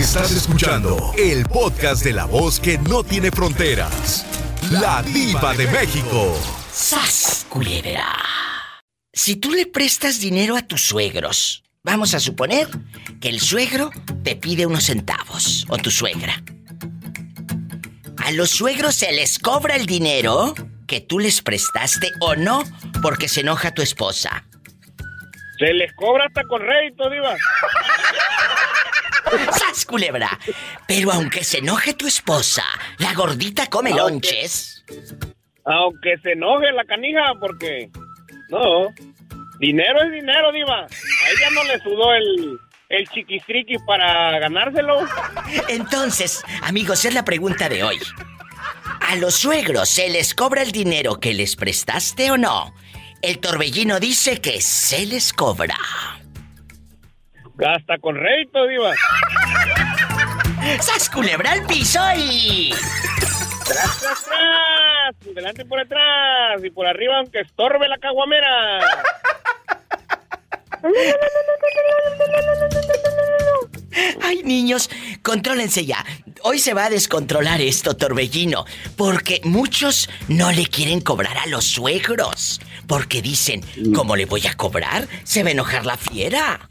Estás escuchando el podcast de la voz que no tiene fronteras. La diva de México. ¡Sas, culebra! Si tú le prestas dinero a tus suegros, vamos a suponer que el suegro te pide unos centavos, o tu suegra. A los suegros se les cobra el dinero que tú les prestaste o no porque se enoja tu esposa. Se les cobra hasta con rédito, diva. ¡Sas, culebra! Pero aunque se enoje tu esposa, la gordita come lonches. Aunque se enoje la canija, porque. No. Dinero es dinero, Diva. A ella no le sudó el, el chiquistriqui para ganárselo. Entonces, amigos, es la pregunta de hoy. ¿A los suegros se les cobra el dinero que les prestaste o no? El torbellino dice que se les cobra. Gasta con rédito, Diva. ¡Sas culebra al piso y. ¡Tras, tras, tras! Por delante y por atrás. Y por arriba, aunque estorbe la caguamera. Ay, niños, contrólense ya. Hoy se va a descontrolar esto, Torbellino, porque muchos no le quieren cobrar a los suegros. Porque dicen, ¿cómo le voy a cobrar? Se va a enojar la fiera.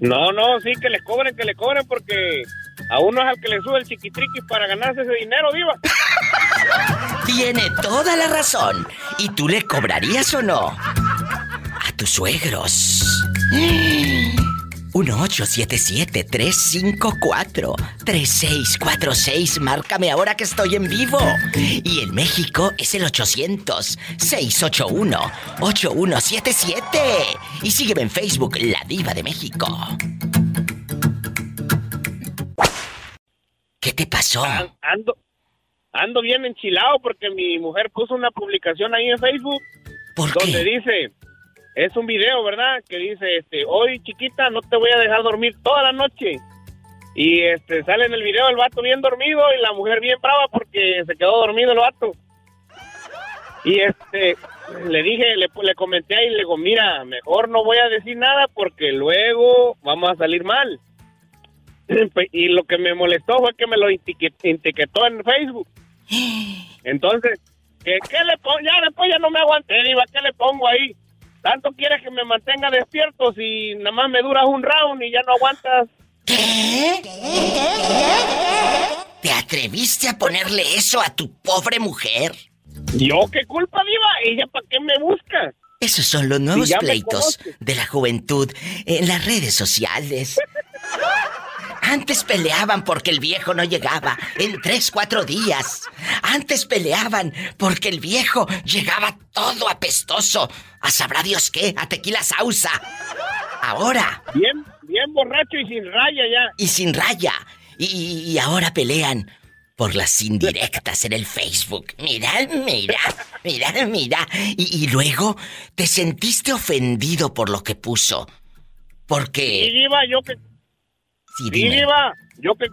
No, no, sí, que le cobren, que le cobren, porque a uno es al que le sube el chiquitriqui para ganarse ese dinero, Diva. Tiene toda la razón. ¿Y tú le cobrarías o no? A tus suegros. 1877-354-3646. Márcame ahora que estoy en vivo. Y en México es el 800-681-8177. Y sígueme en Facebook, La Diva de México. ¿Qué te pasó? Ando, ando bien enchilado porque mi mujer puso una publicación ahí en Facebook. ¿Por donde qué? dice, es un video, ¿verdad? Que dice, este, hoy chiquita no te voy a dejar dormir toda la noche. Y este, sale en el video el vato bien dormido y la mujer bien brava porque se quedó dormido el vato. Y este, le dije, le, le comenté ahí, le digo, mira, mejor no voy a decir nada porque luego vamos a salir mal. Y lo que me molestó fue que me lo etiquet- etiquetó en Facebook. Entonces, ¿qué, qué le pongo? Ya después ya no me aguanté, diva, ¿qué le pongo ahí? Tanto quieres que me mantenga despierto si nada más me duras un round y ya no aguantas. ¿Qué? ¿Te atreviste a ponerle eso a tu pobre mujer? ¿Yo qué culpa, diva? ¿Ella para qué me busca? Esos son los nuevos Si pleitos de la juventud en las redes sociales. Antes peleaban porque el viejo no llegaba en tres, cuatro días. Antes peleaban porque el viejo llegaba todo apestoso. A sabrá Dios qué, a tequila sausa. Ahora, Bien, bien borracho y sin raya ya. y sin raya. Y, y ahora pelean por las indirectas en el Facebook. Mira, mira, mira, mira. Y, y luego te sentiste ofendido por lo que puso. Y Porque... diva, yo que... Sí, dime. diva, yo que...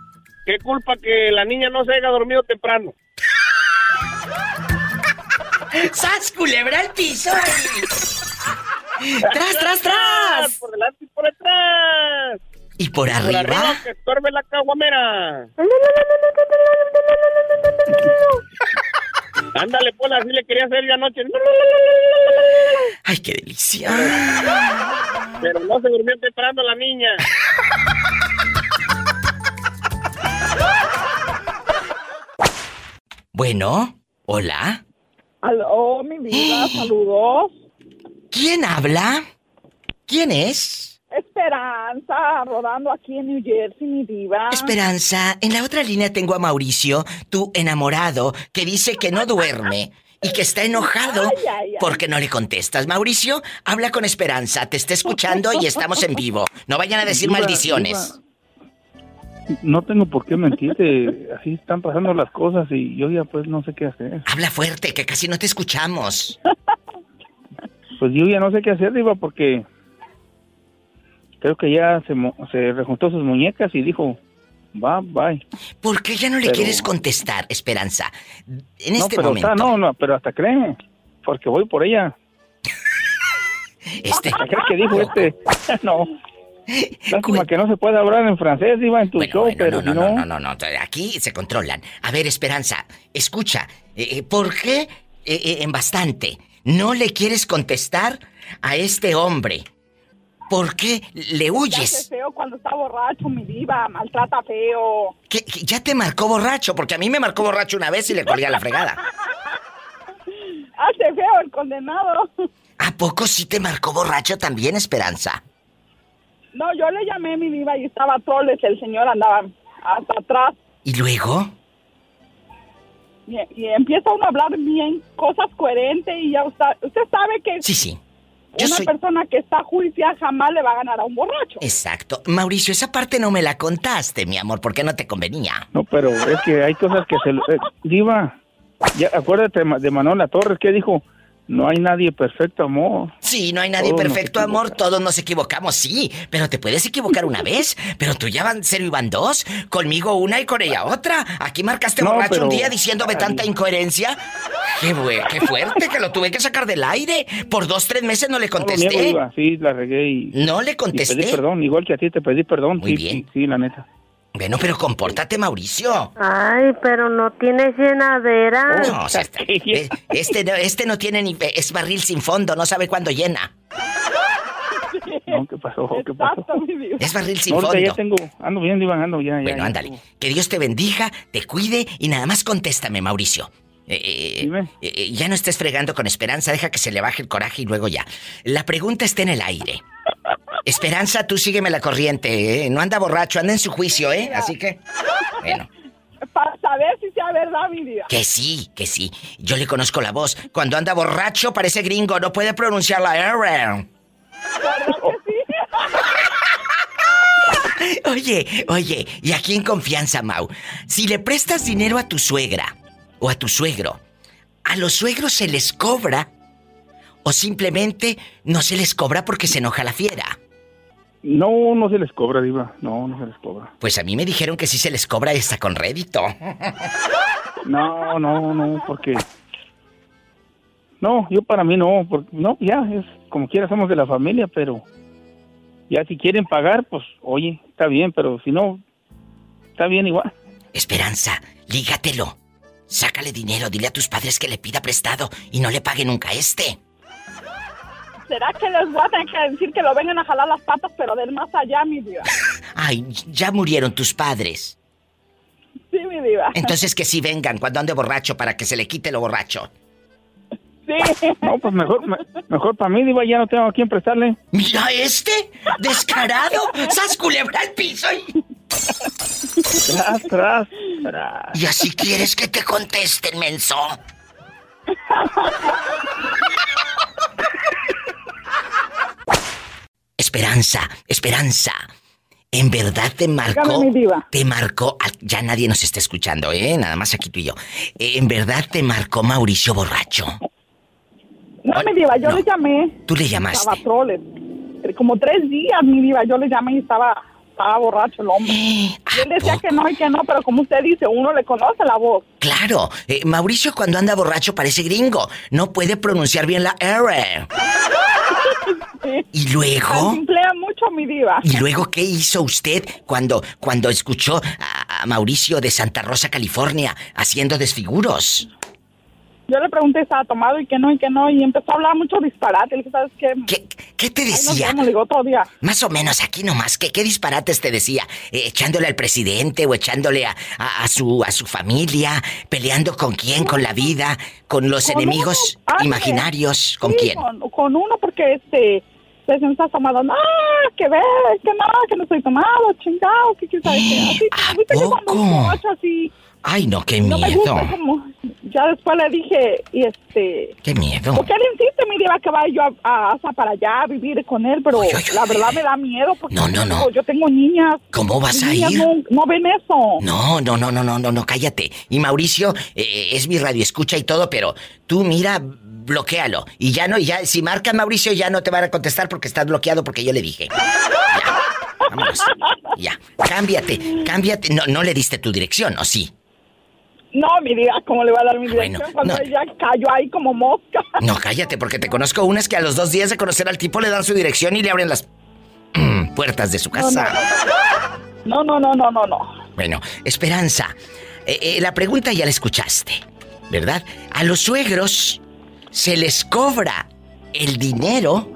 ¿Qué culpa que la niña no se haya dormido temprano? ¡Sas, culebra al piso! ¡Tras, tras, tras! Por delante y por detrás. Y por Por arriba... arriba que estorbe la caguamera. Ándale, pues así le quería hacer yo anoche. ¡Ay, qué delicia! Pero no se durmió temprano la niña. Bueno, hola. Aló, mi vida, saludos. ¿Quién habla? ¿Quién es? Esperanza, rodando aquí en New Jersey, mi diva. Esperanza, en la otra línea tengo a Mauricio, tu enamorado, que dice que no duerme y que está enojado Ay, ay, ay. porque no le contestas. Mauricio, habla con Esperanza, te está escuchando y estamos en vivo. No vayan a decir Diva, maldiciones. No tengo por qué mentirte, así están pasando las cosas y yo ya pues no sé qué hacer. Habla fuerte, que casi no te escuchamos. Pues yo ya no sé qué hacer, Diva, porque creo que ya se, mo- se rejuntó sus muñecas y dijo, va, bye. ¿Por qué ya no le Pero- quieres contestar, Esperanza? En no, este pero momento. está- no, no, pero hasta créeme, porque voy por ella. Este, ¿Qué crees que dijo este? no, Lástima que no se puede hablar en francés, iba en tu show, pero no, si no, no, no, no, aquí se controlan. A ver, Esperanza, escucha, eh, eh, ¿por qué eh, en bastante no le quieres contestar a este hombre? ¿Por qué le Ya huyes? hace feo cuando está borracho, mi diva, maltrata feo. ¿Qué- qué- ya te marcó borracho, porque a mí me marcó borracho una vez y le colgué a la fregada. Hace feo el condenado. ¿A poco sí te marcó borracho también, Esperanza? No, yo le llamé mi diva y estaba troles, el señor andaba hasta atrás. ¿Y luego? Y, y empieza uno a hablar bien, cosas coherentes y ya usted, usted sabe que Sí, sí. Yo una soy... persona que está juiciada jamás le va a ganar a un borracho. Exacto. Mauricio, esa parte no me la contaste, mi amor, porque no te convenía. No, pero es que hay cosas que se... eh, diva, ya, acuérdate de Manola Torres que dijo, no hay nadie perfecto, amor. Sí, no hay nadie Todos perfecto, amor. Todos nos equivocamos, sí. Pero te puedes equivocar una vez. Pero tú ya van cero y van dos. Conmigo una y con ella otra. Aquí marcaste No, borracho pero- un día diciéndome tanta incoherencia. Qué, qué fuerte que lo tuve que sacar del aire. Por dos, tres meses no le No lo contesté. diva, sí, la regué y... No le y contesté. pedí perdón, igual que a ti te pedí perdón. Muy sí, bien. Sí, sí, la neta. Bueno, pero compórtate, Mauricio. Ay, pero no tienes llenadera. No, o sea, eh, este, no- este no tiene ni... Es barril sin fondo, no sabe cuándo llena. No, ¿qué pasó? ¿Qué pasó? Es barril sin No, fondo. ya tengo... Ando bien, ya, ya. Bueno, ya. ándale. Que Dios te bendiga, te cuide y nada más contéstame, Mauricio. Eh, eh, Dime. eh, ya no estés fregando con Esperanza, deja que se le baje el coraje y luego ya. La pregunta está en el aire. Esperanza, tú sígueme la corriente, ¿eh? No anda borracho, anda en su juicio, ¿eh? Así que... Bueno, Para saber si sea verdad, mi diva. que sí, que sí. Yo le conozco la voz. Cuando anda borracho parece gringo, no puede pronunciar la R. ¿Verdad que sí? Oye, oye, y aquí en confianza, Mau. Si le prestas dinero a tu suegra o a tu suegro, ¿a los suegros se les cobra? ¿O simplemente no se les cobra porque se enoja la fiera? No, no se les cobra, diva. No, no se les cobra. Pues a mí me dijeron que sí se les cobra esta con rédito. No, no, no, porque... No, yo para mí no, porque no, ya, es como quiera somos de la familia, pero ya si quieren pagar, pues oye, está bien, pero si no, está bien igual. Esperanza, lígatelo. Sácale dinero, dile a tus padres que le pida prestado y no le pague nunca a este. ¿Será que les voy a tener que decir que lo vengan a jalar las patas, pero del más allá, mi diva? Ay, ya murieron tus padres. Sí, mi diva. Entonces que sí vengan cuando ande borracho para que se le quite lo borracho. Sí. No, pues mejor, me- mejor para mí, diva, ya no tengo a quién prestarle. Mira este, descarado, sas culebra al piso y... Tras, tras, tras. Y así quieres que te contesten, menso. Esperanza, Esperanza. En verdad te marcó. Te marcó. ah, Ya nadie nos está escuchando, ¿eh? Nada más aquí tú y yo. Eh, En verdad te marcó Mauricio borracho. No, mi diva, yo no. le llamé. Tú le llamaste. Estaba troles. Como tres días, mi diva, yo le llamé y estaba, estaba borracho el hombre. Y él ¿A decía poco? que no y que no, pero como usted dice, uno le conoce la voz. Claro, eh, Mauricio cuando anda borracho parece gringo. No puede pronunciar bien la R. Sí. ¿Y luego? Emplea mucho, mi diva. ¿Y luego qué hizo usted cuando, cuando escuchó a, a Mauricio de Santa Rosa, California, haciendo desfiguros? Yo le pregunté si estaba tomado y que no y que no, y empezó a hablar mucho disparate. Le dije, ¿sabes qué? ¿Qué, qué te decía? vemos, le digo, otro día. Más o menos aquí nomás, ¿qué, qué disparates te decía? Eh, ¿Echándole al presidente o echándole a, a- a su, a su familia? ¿Peleando con quién? ¿Con la vida? ¿Con los Con enemigos uno, imaginarios? ¿Con Sí, quién? Con, con uno porque este pues me está tomado, no, que ver, que no, que no estoy tomado, chingado, que qué. Así, ¿A poco? así, Ay, no, qué no me miedo. gusta como, ya después le dije, y este, Qué miedo. porque él insiste, mi diva, que vaya yo a, a- hasta para allá a vivir con él, pero la verdad me da miedo porque No, no, no. yo tengo niñas. ¿Cómo vas a ir? No, no ven eso. No, no, no, no, no, no, no, cállate. Y Mauricio eh, es mi radio escucha y todo, pero tú mira, bloquealo. Y ya no, y ya, si marca Mauricio ya no te van a contestar porque estás bloqueado porque yo le dije. Ya, vámonos. Ya, cámbiate, cámbiate. No, no le diste tu dirección, ¿o sí? No, mi diva, ¿cómo le va a dar mi Bueno, dirección cuando no. ella cayó ahí como mosca? No, cállate, porque te conozco unas que a los dos días de conocer al tipo le dan su dirección y le abren las... puertas de su casa. No, no, no, no, no, no. Bueno, Esperanza, eh, eh, la pregunta ya la escuchaste, ¿verdad? A los suegros se les cobra el dinero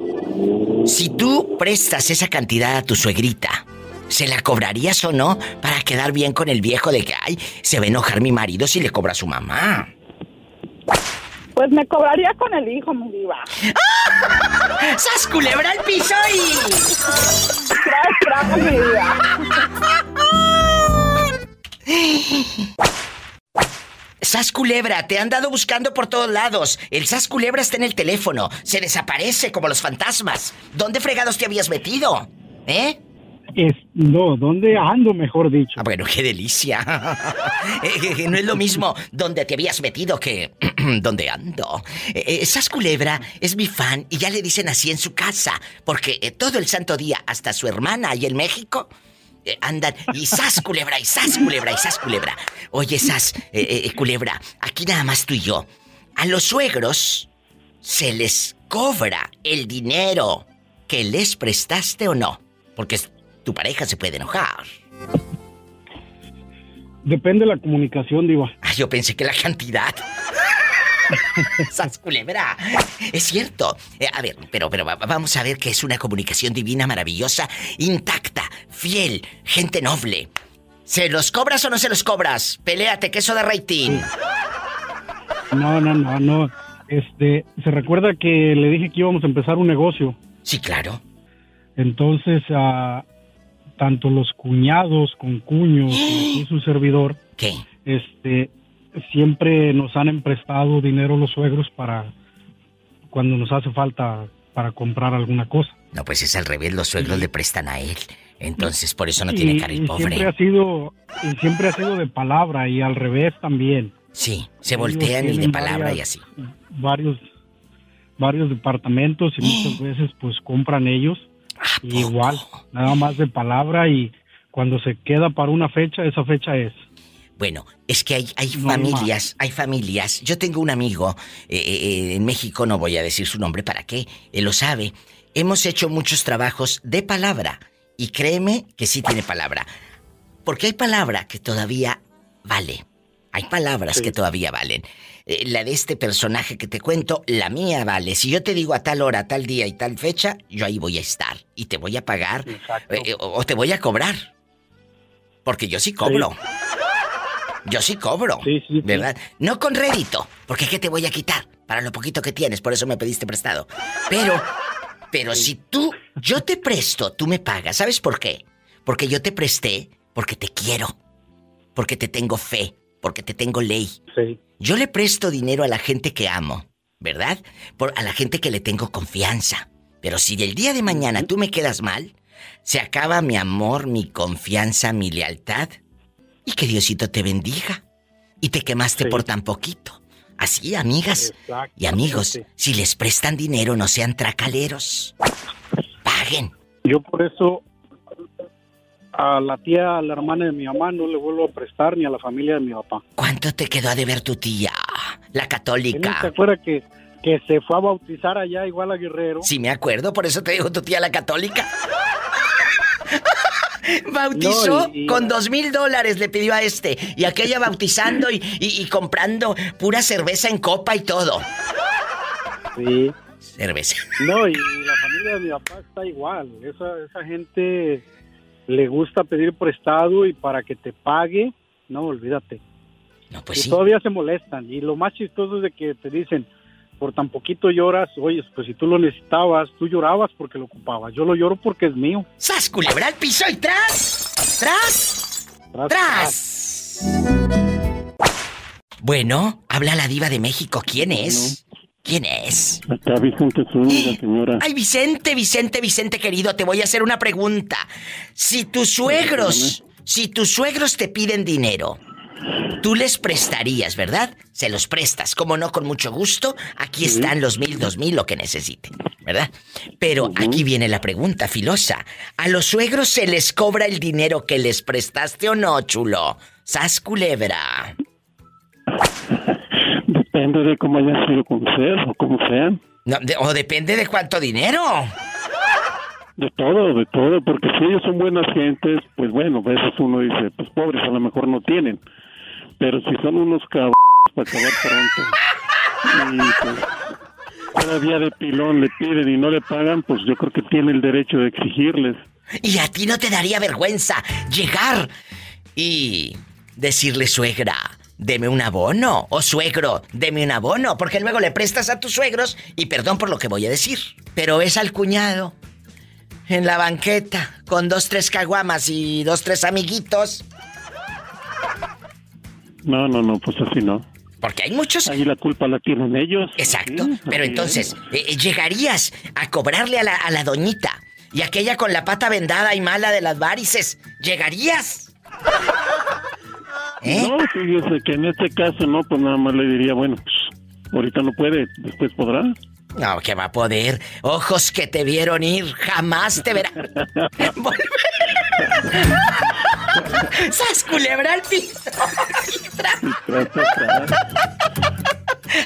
si tú prestas esa cantidad a tu suegrita. ¿Se la cobrarías o no para quedar bien con el viejo de que, ay, se va a enojar mi marido si le cobra a su mamá? Pues me cobraría con el hijo, mi diva. ¡Sas culebra al piso y... Tras, tras, mi diva. Sas Culebra, te han dado buscando por todos lados. El Sas Culebra está en el teléfono. Se desaparece como los fantasmas. ¿Dónde fregados te habías metido? ¿Eh? Es, no, ¿dónde ando, mejor dicho? Ah, bueno, qué delicia. Eh, no es lo mismo donde te habías metido que donde ando. Eh, eh, Sas Culebra es mi fan y ya le dicen así en su casa, porque eh, todo el santo día, hasta su hermana ahí en México, eh, andan y Sas Culebra, y Sas Culebra, y Sas Culebra. Oye, Sas eh, eh, Culebra, aquí nada más tú y yo. A los suegros se les cobra el dinero que les prestaste o no, porque tu pareja se puede enojar. Depende de la comunicación, Diva. Ah, yo pensé que la cantidad. Sas culebra. Es cierto. Eh, a ver, pero, pero va- vamos a ver que es una comunicación divina, maravillosa, intacta, fiel, gente noble. ¿Se los cobras o no se los cobras? Peléate, queso de rating. No, no, no, no. Este, se recuerda que le dije que íbamos a empezar un negocio. Sí, claro. Entonces, ah, tanto los cuñados con cuños y su servidor, ¿Qué? este, siempre nos han emprestado dinero los suegros para cuando nos hace falta para comprar alguna cosa. No, pues es al revés, los suegros le prestan a él. Entonces, por eso no tiene Y- cara y el siempre pobre. ha sido y siempre ha sido de palabra y al revés también. Sí, se Ellos voltean y de palabra y varias- así. Varios varios departamentos y muchas veces pues compran ellos ¿A y igual, nada más de palabra y cuando se queda para una fecha, esa fecha es. Bueno, es que hay, hay No familias, hay familias. Yo tengo un amigo eh, eh, en México, no voy a decir su nombre, ¿para qué? Él lo sabe. Hemos hecho muchos trabajos de palabra y créeme que sí tiene palabra. Porque hay palabra que todavía vale. Hay palabras Sí. que todavía valen. Eh, la de este personaje que te cuento, la mía vale. Si yo te digo a tal hora, tal día y tal fecha, yo ahí voy a estar y te voy a pagar eh, o, o te voy a cobrar. Porque yo sí cobro. Yo sí cobro. Sí, sí, sí. ¿Verdad? No con rédito. Porque ¿qué te voy a quitar? Para lo poquito que tienes, por eso me pediste prestado. Pero, pero si tú, yo te presto, tú me pagas. ¿Sabes por qué? Porque yo te presté porque te quiero. Porque te tengo fe. Porque te tengo ley. Sí. Yo le presto dinero a la gente que amo, ¿verdad? Por, a la gente que le tengo confianza. Pero si del día de mañana tú me quedas mal, se acaba mi amor, mi confianza, mi lealtad. Y que Diosito te bendiga. Y te quemaste Sí. por tan poquito. Así, amigas y amigos, si les prestan dinero, no sean tracaleros. Paguen. Yo por eso a la tía, a la hermana de mi mamá no le vuelvo a prestar ni a la familia de mi papá. ¿Cuánto te quedó a deber tu tía? La ¿Sí ¿No católica. ¿Se acuerda que, que se fue a bautizar allá igual a Guerrero? Sí, me acuerdo, por eso te digo tu tía la católica. Bautizó No, y- y- con dos mil dólares, le pidió a este. Y aquella bautizando y, y- y comprando pura cerveza en copa y todo. Sí. Cerveza. No, y la familia de mi papá está igual. Esa, esa gente le gusta pedir prestado y para que te pague, no, olvídate. No, pues y sí. todavía se molestan. Y lo más chistoso es de que te dicen, por tan poquito lloras, oye, pues si tú lo necesitabas, tú llorabas porque lo ocupabas. Yo lo lloro porque es mío. ¡Sas, culebra al piso y tras! ¡Tras! Tras, ¡Tras! Bueno, habla la diva de México. ¿Quién es? ¿Quién es? Acá Vicente Zúñiga, señora. Ay, Vicente, Vicente, Vicente querido, te voy a hacer una pregunta. Si tus suegros, si tus suegros te piden dinero, tú les prestarías, ¿verdad? Se los prestas, como no, con mucho gusto. Aquí están los mil, dos mil, lo que necesiten, ¿verdad? Pero aquí viene la pregunta filosa. ¿A los suegros se les cobra el dinero que les prestaste o no, chulo? Sas culebra. Depende de cómo haya sido con usted o como sea. No, de- o depende de cuánto dinero. De todo, de todo, porque si ellos son buenas gentes, pues bueno, a veces uno dice, pues pobres a lo mejor no tienen, pero si son unos cabrones para acabar pronto, y pues cada día de pilón le piden y no le pagan, pues yo creo que tiene el derecho de exigirles. ¿Y a ti no te daría vergüenza llegar y decirle suegra, deme un abono? O suegro, deme un abono, porque luego le prestas a tus suegros, y perdón por lo que voy a decir, pero es al cuñado en la banqueta, con dos, tres caguamas y dos, tres amiguitos. No, no, no, pues así no. Porque hay muchos... Ahí la culpa la tienen ellos. Exacto. Sí, Pero entonces, es. eh, llegarías a cobrarle a la, a la doñita y aquella con la pata vendada y mala de las varices. ¿Llegarías? ¿Eh? No, fíjese que en este caso no, pues nada más le diría, bueno, pues ahorita no puede, después podrá. No, que va a poder. Ojos que te vieron ir, jamás te verán. ¡Sas culebra al piso!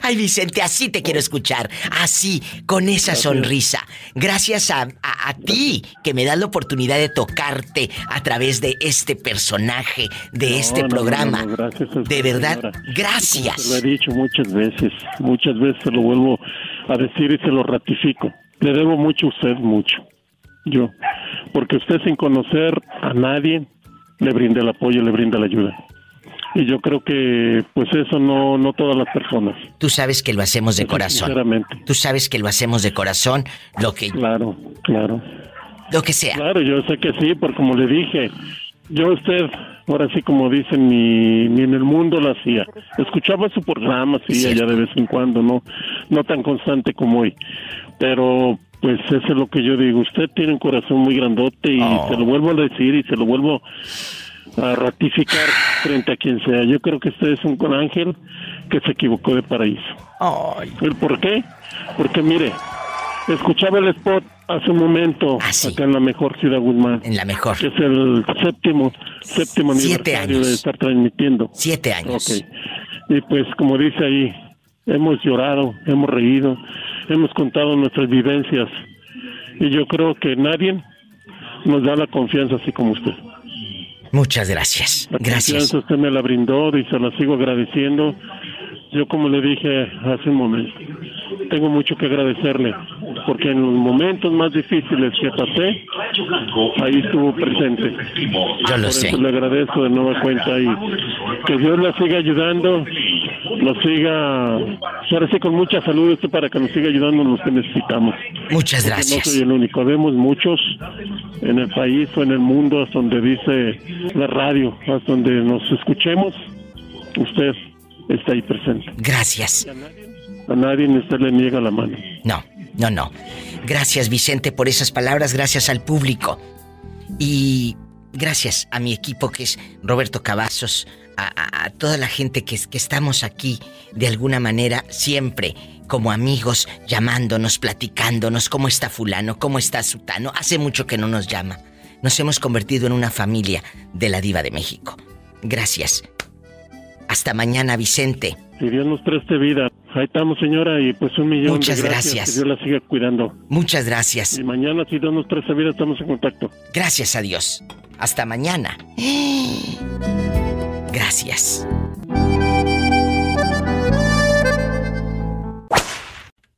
Ay, Vicente, así te quiero escuchar. Así, con esa sonrisa. Gracias a, a- a ti que me das la oportunidad de tocarte a través de este personaje, de No, este no, programa. no, gracias a usted, de verdad, señora. gracias. Lo he dicho muchas veces, muchas veces lo vuelvo a decir y se lo ratifico. Le debo mucho a usted, mucho. Yo. Porque usted sin conocer a nadie le brinda el apoyo, le brinda la ayuda. Y yo creo que, pues eso no, no todas las personas. Tú sabes que lo hacemos de Eso, corazón. Sinceramente. Tú sabes que lo hacemos de corazón, lo que, Claro, claro. lo que sea. Claro, yo sé que sí, porque como le dije, yo a usted, ahora sí como dicen, ni, ni en el mundo la hacía. Escuchaba su programa, sí, allá de vez en cuando, no, no tan constante como hoy. Pero, pues eso es lo que yo digo. Usted tiene un corazón muy grandote y Oh. se lo vuelvo a decir y se lo vuelvo a ratificar frente a quien sea. Yo creo que usted es un ángel que se equivocó de paraíso. Ay. ¿El por qué? Porque mire, escuchaba el spot hace un momento Ah, sí. acá en la mejor ciudad Guzmán, En la mejor. que es el séptimo, séptimo Siete aniversario años. de estar transmitiendo. Siete años. Ok. Y pues como dice ahí, hemos llorado, hemos reído, hemos contado nuestras vivencias y yo creo que nadie nos da la confianza así como usted. Muchas gracias. La Gracias. usted me la brindó y se la sigo agradeciendo. Yo como le dije hace un momento, tengo mucho que agradecerle, porque en los momentos más difíciles que pasé, ahí estuvo presente. Yo lo Por sé. eso le agradezco de nueva cuenta y que Dios la siga ayudando, nos siga, ahora sí con mucha salud esto para que nos siga ayudando en los que necesitamos. Muchas Porque No gracias. soy el único, vemos muchos en el país o en el mundo hasta donde dice la radio, hasta donde nos escuchemos, usted está ahí presente. Gracias. A nadie usted le niega la mano. No, no, no. Gracias Vicente por esas palabras, gracias al público. Y gracias a mi equipo que es Roberto Cavazos, a, a- a toda la gente que, es- que estamos aquí de alguna manera siempre como amigos, llamándonos, platicándonos, cómo está fulano, cómo está sutano. Hace mucho que no nos llama. Nos hemos convertido en una familia de la diva de México. Gracias. Hasta mañana, Vicente. Si Dios nos preste vida. Ahí estamos, señora, y pues un millón Muchas de gracias. gracias. Que Dios la siga cuidando. Muchas gracias. Y mañana, si Dios nos preste vida, estamos en contacto. Gracias a Dios. Hasta mañana. Gracias.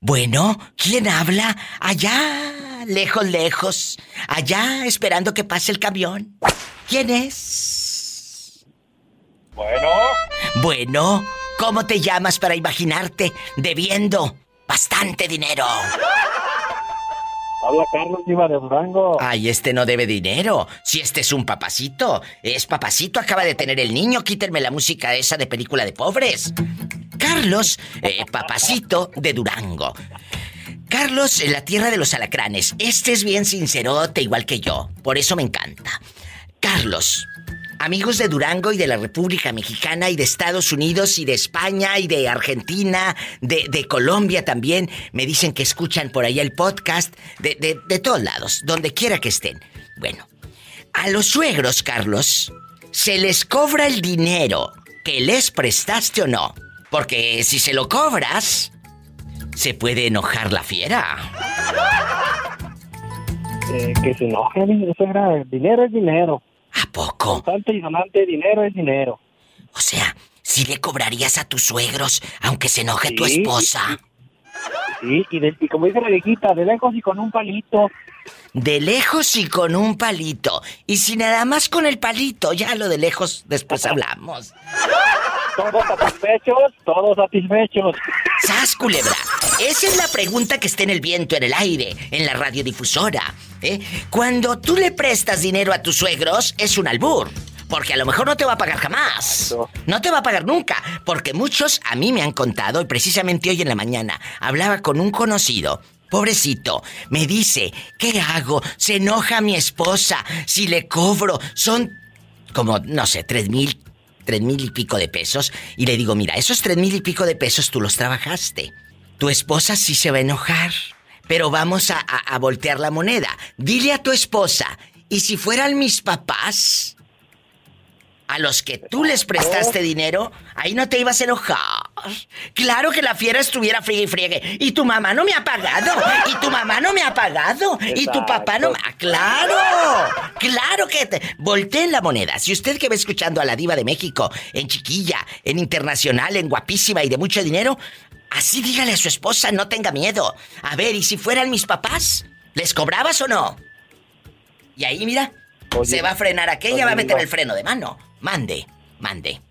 Bueno, ¿quién habla? Allá, lejos, lejos. Allá, esperando que pase el camión. ¿Quién es? Bueno, Bueno, ¿cómo te llamas para imaginarte debiendo bastante dinero? habla Carlos Iba de Durango. Ay, este no debe dinero. Si este es un papacito. Es papacito, acaba de tener el niño. Quítenme la música esa de película de pobres. Carlos, eh, papacito de Durango. Carlos, en la tierra de los alacranes. Este es bien sincerote, igual que yo. Por eso me encanta. Carlos, amigos de Durango y de la República Mexicana y de Estados Unidos y de España y de Argentina, de, Colombia también, me dicen que escuchan por ahí el podcast, de, de, todos lados, donde quiera que estén. Bueno, a los suegros, Carlos, se les cobra el dinero que les prestaste o no. Porque si se lo cobras, se puede enojar la fiera. eh, que se enoje, mi suegra. Dinero es dinero. ¿A poco? Constante y donante, dinero es dinero. O sea, si le cobrarías a tus suegros, aunque se enoje tu Sí, esposa. Sí, y, de- y como dice la viejita, de lejos y con un palito. De lejos y con un palito. Y si nada más con el palito, ya lo de lejos después hablamos. Todos satisfechos, todos satisfechos. ¡Sas, culebra! Esa es la pregunta que está en el viento, en el aire, en la radiodifusora. ¿eh? Cuando tú le prestas dinero a tus suegros, es un albur. Porque a lo mejor no te va a pagar jamás. No te va a pagar nunca. Porque muchos a mí me han contado, y precisamente hoy en la mañana hablaba con un conocido. Pobrecito, me dice, ¿qué hago? Se enoja mi esposa. Si le cobro, son como, no sé, tres mil, tres mil y pico de pesos. Y le digo, mira, esos tres mil y pico de pesos tú los trabajaste. Tu esposa sí se va a enojar. Pero vamos a, a- a voltear la moneda. Dile a tu esposa, ¿y si fueran mis papás? A los que tú les prestaste dinero, ahí no te ibas a enojar. Claro que la fiera estuviera friegue y friegue. Y tu mamá no me ha pagado. Y tu mamá no me ha pagado. Y tu papá no me... ¡Ah, claro! ¡Claro que te... Volteen la moneda. Si usted que va escuchando a la diva de México, en chiquilla, en internacional, en guapísima y de mucho dinero, así dígale a su esposa, no tenga miedo. A ver, ¿y si fueran mis papás? ¿Les cobrabas o no? Y ahí, mira, se va a frenar aquella, va a meter el freno de mano. Mande, mande.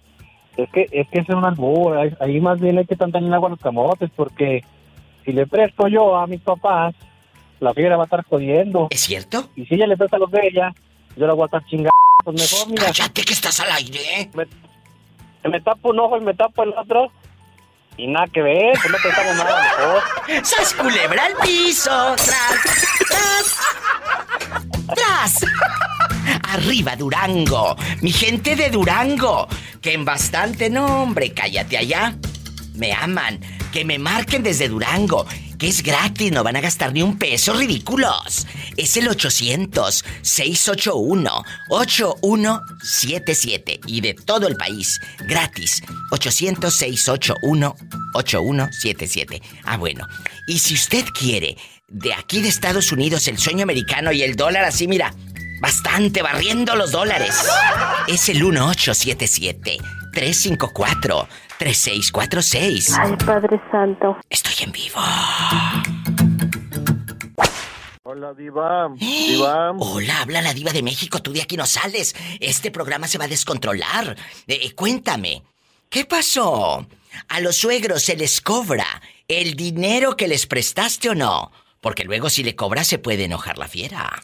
Es que, es que es un albur. Ahí, más bien hay que tantar en agua los camotes, porque si le presto yo a mis papás, la fiera va a estar jodiendo. ¿Es cierto? Y si ella le presta los de ella, yo la voy a estar chingando. Pues mejor, mira. Cállate que estás al aire. Me, me tapo un ojo y me tapo el otro. Y nada que ver, pues no prestamos nada mejor. ¡Sas culebra al piso! ¡Tras! ¡Tras! ¡Tras! Arriba Durango, mi gente de Durango, que en bastante nombre, cállate allá. Me aman, que me marquen desde Durango, que es gratis, no van a gastar ni un peso, ridículos. Es el 800-681-8177 y de todo el país, gratis. 800-681-8177. Ah, bueno. Y si usted quiere, de aquí de Estados Unidos, el sueño americano y el dólar así, mira, bastante barriendo los dólares. Es el 1877-354-3646. Ay, Padre Santo. Estoy en vivo. Hola, Diva. Diva. Hola, habla la diva de México, tú de aquí no sales. Este programa se va a descontrolar. Eh, eh, cuéntame, ¿qué pasó? ¿A los suegros se les cobra el dinero que les prestaste o no? Porque luego si le cobras se puede enojar la fiera.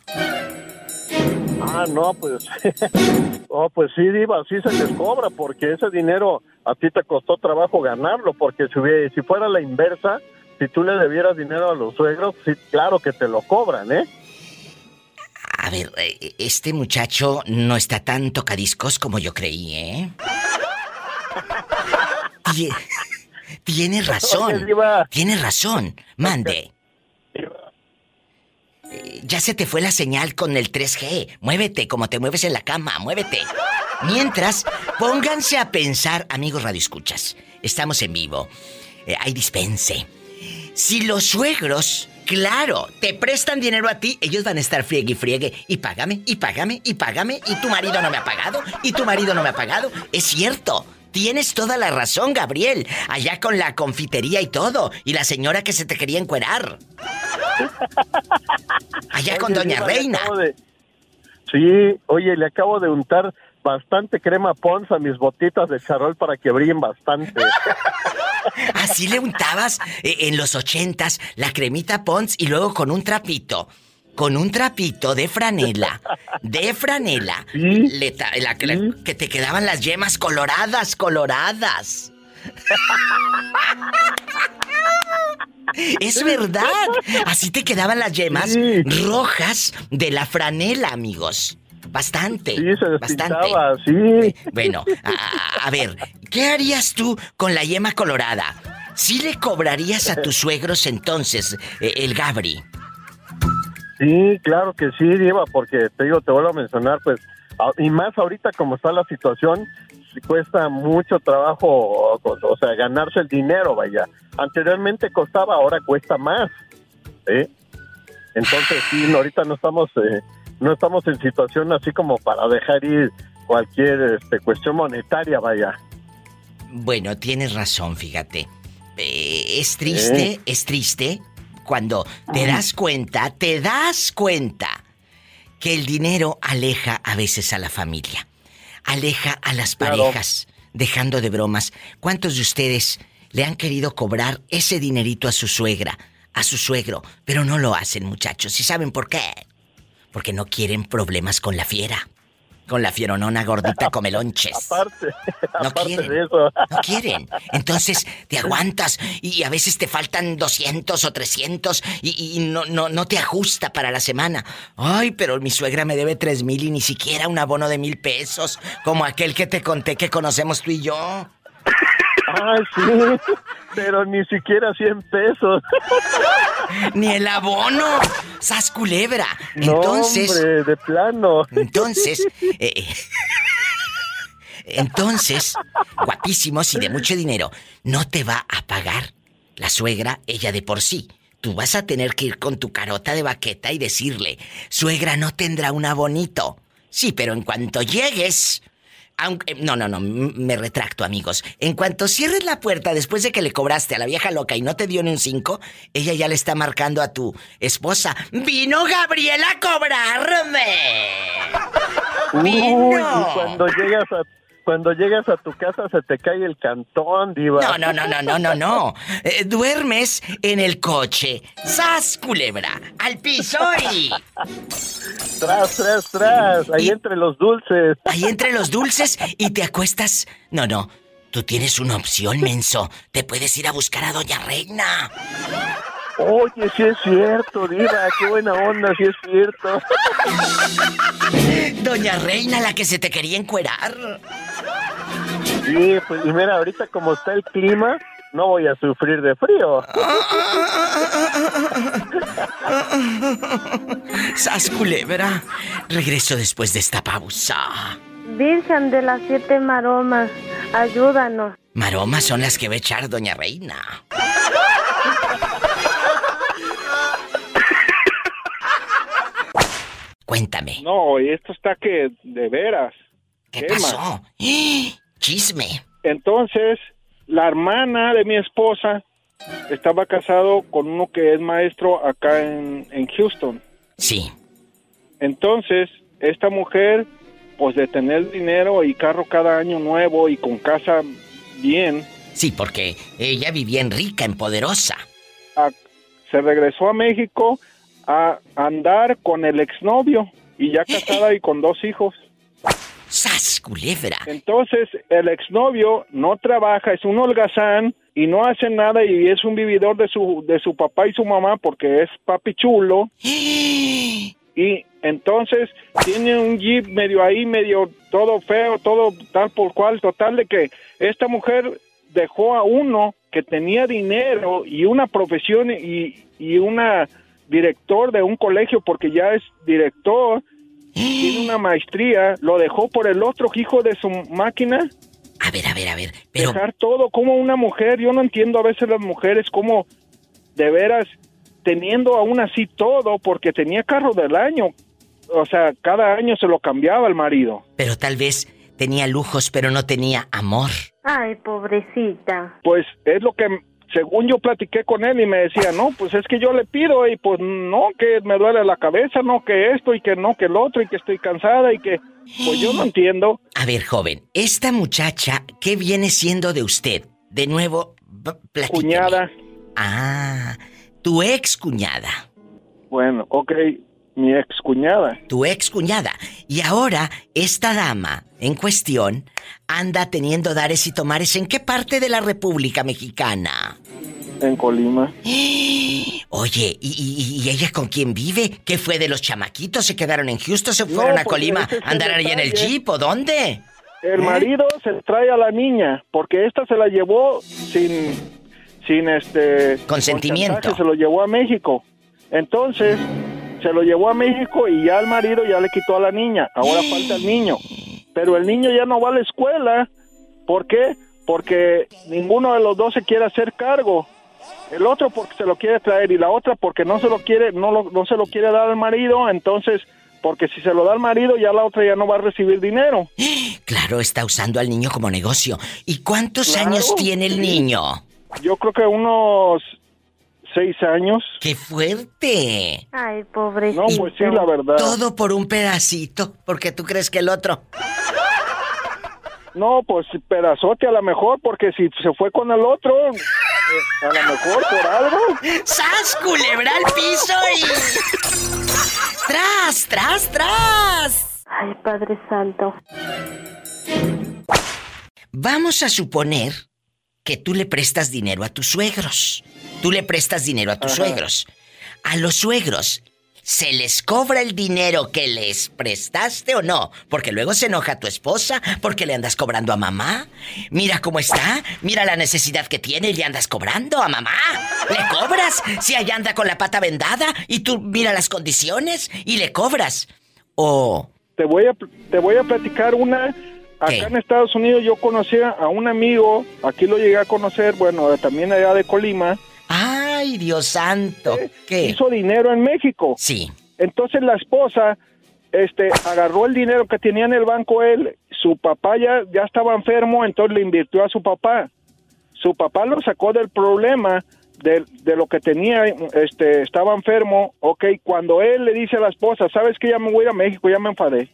Ah, no, pues. oh, pues sí, Diva, sí se les cobra, porque ese dinero a ti te costó trabajo ganarlo, porque si, hubiera- si fuera la inversa, si tú le debieras dinero a los suegros, sí, claro que te lo cobran, ¿eh? A ver, eh, este muchacho no está tan tocadiscos como yo creí, ¿eh? Tie- Tiene razón. Oye, Diva. Tiene razón. Mande. Ya se te fue la señal con el 3G. Muévete como te mueves en la cama, muévete. Mientras, pónganse a pensar, amigos radioescuchas. Estamos en vivo. Eh, hay dispense. Si los suegros, claro, te prestan dinero a ti, ellos van a estar friegue y friegue. Y págame, y págame, y págame. Y tu marido no me ha pagado, y tu marido no me ha pagado. Es cierto. Tienes toda la razón, Gabriel. Allá con la confitería y todo. Y la señora que se te quería encuerar. Allá con Doña Reina. de- Sí, oye, le acabo de untar bastante crema Pons a mis botitas de charol para que brillen bastante. Así le untabas eh, en los ochentas la cremita Pons y luego con un trapito. Con un trapito de franela. De franela. le la- que te quedaban las yemas coloradas, coloradas. Es verdad. Así te quedaban las yemas rojas de la franela, amigos. Bastante. Sí, se bastante. sí. Bueno, a, a ver, ¿qué harías tú con la yema colorada? ¿Sí le cobrarías a tus suegros entonces, eh, el Gabri? Sí, claro que sí, Diva, porque te digo, te vuelvo a mencionar, pues, y más ahorita como está la situación, cuesta mucho trabajo, o, sea, ganarse el dinero, vaya. Anteriormente costaba, ahora cuesta más, ¿sí? Entonces, sí, ahorita no estamos, eh, no estamos en situación así como para dejar ir cualquier este, cuestión monetaria, vaya. Bueno, tienes razón, fíjate. Eh, es triste, ¿Eh? es triste cuando te das cuenta, te das cuenta que el dinero aleja a veces a la familia, aleja a las Claro. parejas, dejando de bromas. ¿Cuántos de ustedes le han querido cobrar ese dinerito a su suegra, a su suegro, pero no lo hacen, muchachos? ¿Y saben por qué? Porque no quieren problemas con la fiera. Con la fieronona gordita come lonches. Aparte, No aparte quieren. de eso. No quieren. Entonces te aguantas y a veces te faltan 200 o 300 y, y no, no, no te ajusta para la semana. Ay, pero mi suegra me debe tres mil y ni siquiera un abono de mil pesos, como aquel que te conté que conocemos tú y yo. Ay, sí, pero ni siquiera 100 pesos. Ni el abono. ¡Sas culebra! No, Entonces. hombre, de plano. Entonces. eh, entonces, guapísimos y de mucho dinero, no te va a pagar la suegra, ella de por sí. Tú vas a tener que ir con tu carota de baqueta y decirle, suegra no tendrá un abonito. Sí, pero en cuanto llegues... Aunque, no, no, no, me retracto, amigos. En cuanto cierres la puerta después de que le cobraste a la vieja loca y no te dio ni un 5, ella ya le está marcando a tu esposa. ¡Vino Gabriela a cobrarme! Y cuando llegas a cuando llegas a tu casa se te cae el cantón, diva. No, no, no, no, no, no, no. Eh, duermes en el coche. ¡Sas, culebra! ¡Al piso y... Tras, tras, tras, ahí Y- entre los dulces. Ahí entre los dulces y te acuestas. No, no. Tú tienes una opción, menso. Te puedes ir a buscar a Doña Reina. Oye, sí es cierto, diva, qué buena onda, sí es cierto. Doña Reina, la que se te quería encuerar. Sí, pues y mira, ahorita como está el clima, no voy a sufrir de frío. ¡Sas, culebra! Regreso después de esta pausa. Virgen de las siete maromas, ayúdanos. Maromas son las que va a echar Doña Reina. Cuéntame. No, y esto está que de veras. ¿Qué quema. pasó? ¡Eh! Chisme. Entonces, la hermana de mi esposa estaba casado con uno que es maestro acá en, en Houston. Sí. Entonces, esta mujer, pues de tener dinero y carro cada año nuevo y con casa bien, Sí, porque ella vivía en rica, en poderosa. a- se regresó a México a andar con el exnovio y ya casada y con dos hijos. ¡Sas, culebra! Entonces, el exnovio no trabaja, es un holgazán y no hace nada y es un vividor de su, de su papá y su mamá porque es papi chulo. Y entonces tiene un jeep medio ahí, medio todo feo, todo tal por cual, total de que esta mujer dejó a uno que tenía dinero y una profesión y, y una director de un colegio porque ya es director, tiene una maestría, lo dejó por el otro hijo de su máquina A ver, a ver, a ver. Pero, dejar todo como una mujer. Yo no entiendo a veces las mujeres como de veras teniendo aún así todo porque tenía carro del año. O sea, cada año se lo cambiaba el marido. pero tal vez tenía lujos, pero no tenía amor. Ay, pobrecita. Pues es lo que según yo platiqué con él y me decía, no, pues es que yo le pido y pues no, que me duele la cabeza, no, que esto y que no, que el otro y que estoy cansada y que pues yo no entiendo. A ver, joven, esta muchacha, ¿qué viene siendo de usted? De nuevo, platíqueme. Cuñada, Ah, tu ex cuñada. bueno, ok, mi ex cuñada. Tu ex cuñada. Y ahora, esta dama en cuestión anda teniendo dares y tomares en qué parte de la República Mexicana. En Colima. Oye, ¿y, y- y ella con quién vive? ¿Qué fue de los chamaquitos? ¿Se quedaron en Houston? ¿Se fueron a pues, Colima ese es a andar el ahí en el jeep o dónde? El ¿Eh? marido se trae a la niña porque esta se la llevó sin sin este Consentimiento. se lo llevó a México. Entonces, se lo llevó a México y ya el marido ya le quitó a la niña. Ahora falta el niño. Pero el niño ya no va a la escuela. ¿Por qué? Porque ninguno de los dos se quiere hacer cargo. el otro porque se lo quiere traer y la otra porque no se lo quiere, no, lo- no se lo quiere dar al marido, entonces, porque si se lo da al marido, ya la otra ya no va a recibir dinero. Claro, está usando al niño como negocio. ¿Y cuántos Claro, años tiene el niño? Yo creo que unos seis años. ¡Qué fuerte! Ay, pobrecito. No, pues sí, la verdad. Todo por un pedacito, porque tú crees que el otro. No, pues pedazote a lo mejor, porque si se fue con el otro, eh, a lo mejor por algo. ¡Sas, culebra al piso y... ¡Tras, tras, tras! Ay, Padre Santo. Vamos a suponer que tú le prestas dinero a tus suegros. Tú le prestas dinero a tus Ajá. suegros. A los suegros, ¿se les cobra el dinero que les prestaste o no? Porque luego se enoja tu esposa porque le andas cobrando a mamá. Mira cómo está, mira la necesidad que tiene y le andas cobrando a mamá. ¿Le cobras? Si allá anda con la pata vendada y tú mira las condiciones y le cobras. O... Te voy a, te voy a platicar una. Acá ¿Qué? en Estados Unidos yo conocí a un amigo, aquí lo llegué a conocer, bueno, también allá de Colima. ¡Ay, Dios santo! ¿Qué? Hizo dinero en México. Sí. Entonces la esposa este agarró el dinero que tenía en el banco él, su papá ya, ya estaba enfermo, entonces le invirtió a su papá. Su papá lo sacó del problema de, de lo que tenía, este, estaba enfermo, ok, cuando él le dice a la esposa, sabes que ya me voy a México, ya me enfadé.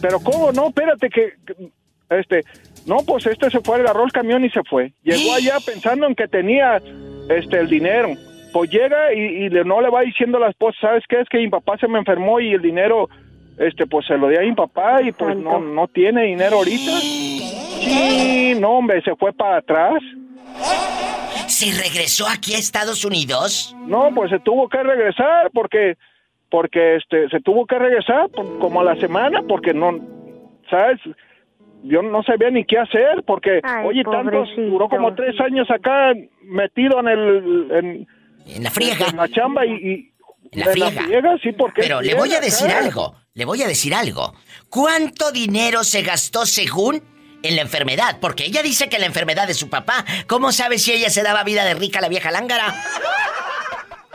Pero cómo, no, espérate que, que- este, no, pues este se fue, agarró el camión y se fue. Llegó allá pensando en que tenía, este, el dinero. Pues llega y, y le- no le va diciendo a la esposa, ¿sabes qué? Es que mi papá se me enfermó y el dinero, este, pues se lo di a mi papá y pues no, no tiene dinero ahorita. Sí, no, hombre, se fue para atrás. ¿Se regresó aquí a Estados Unidos? No, pues se tuvo que regresar porque, porque este, se tuvo que regresar por- como a la semana porque no, ¿sabes? Yo no sabía ni qué hacer porque, Ay, oye, tantos, pobrecito. duró como tres años acá metido en el, en, En la friega. en la chamba y, y En la friega. sí, porque Pero le voy a decir acá. algo. Le voy a decir algo. ¿Cuánto dinero se gastó según en la enfermedad? Porque ella dice que la enfermedad de su papá. ¿Cómo sabe si ella se daba vida de rica a la vieja lángara?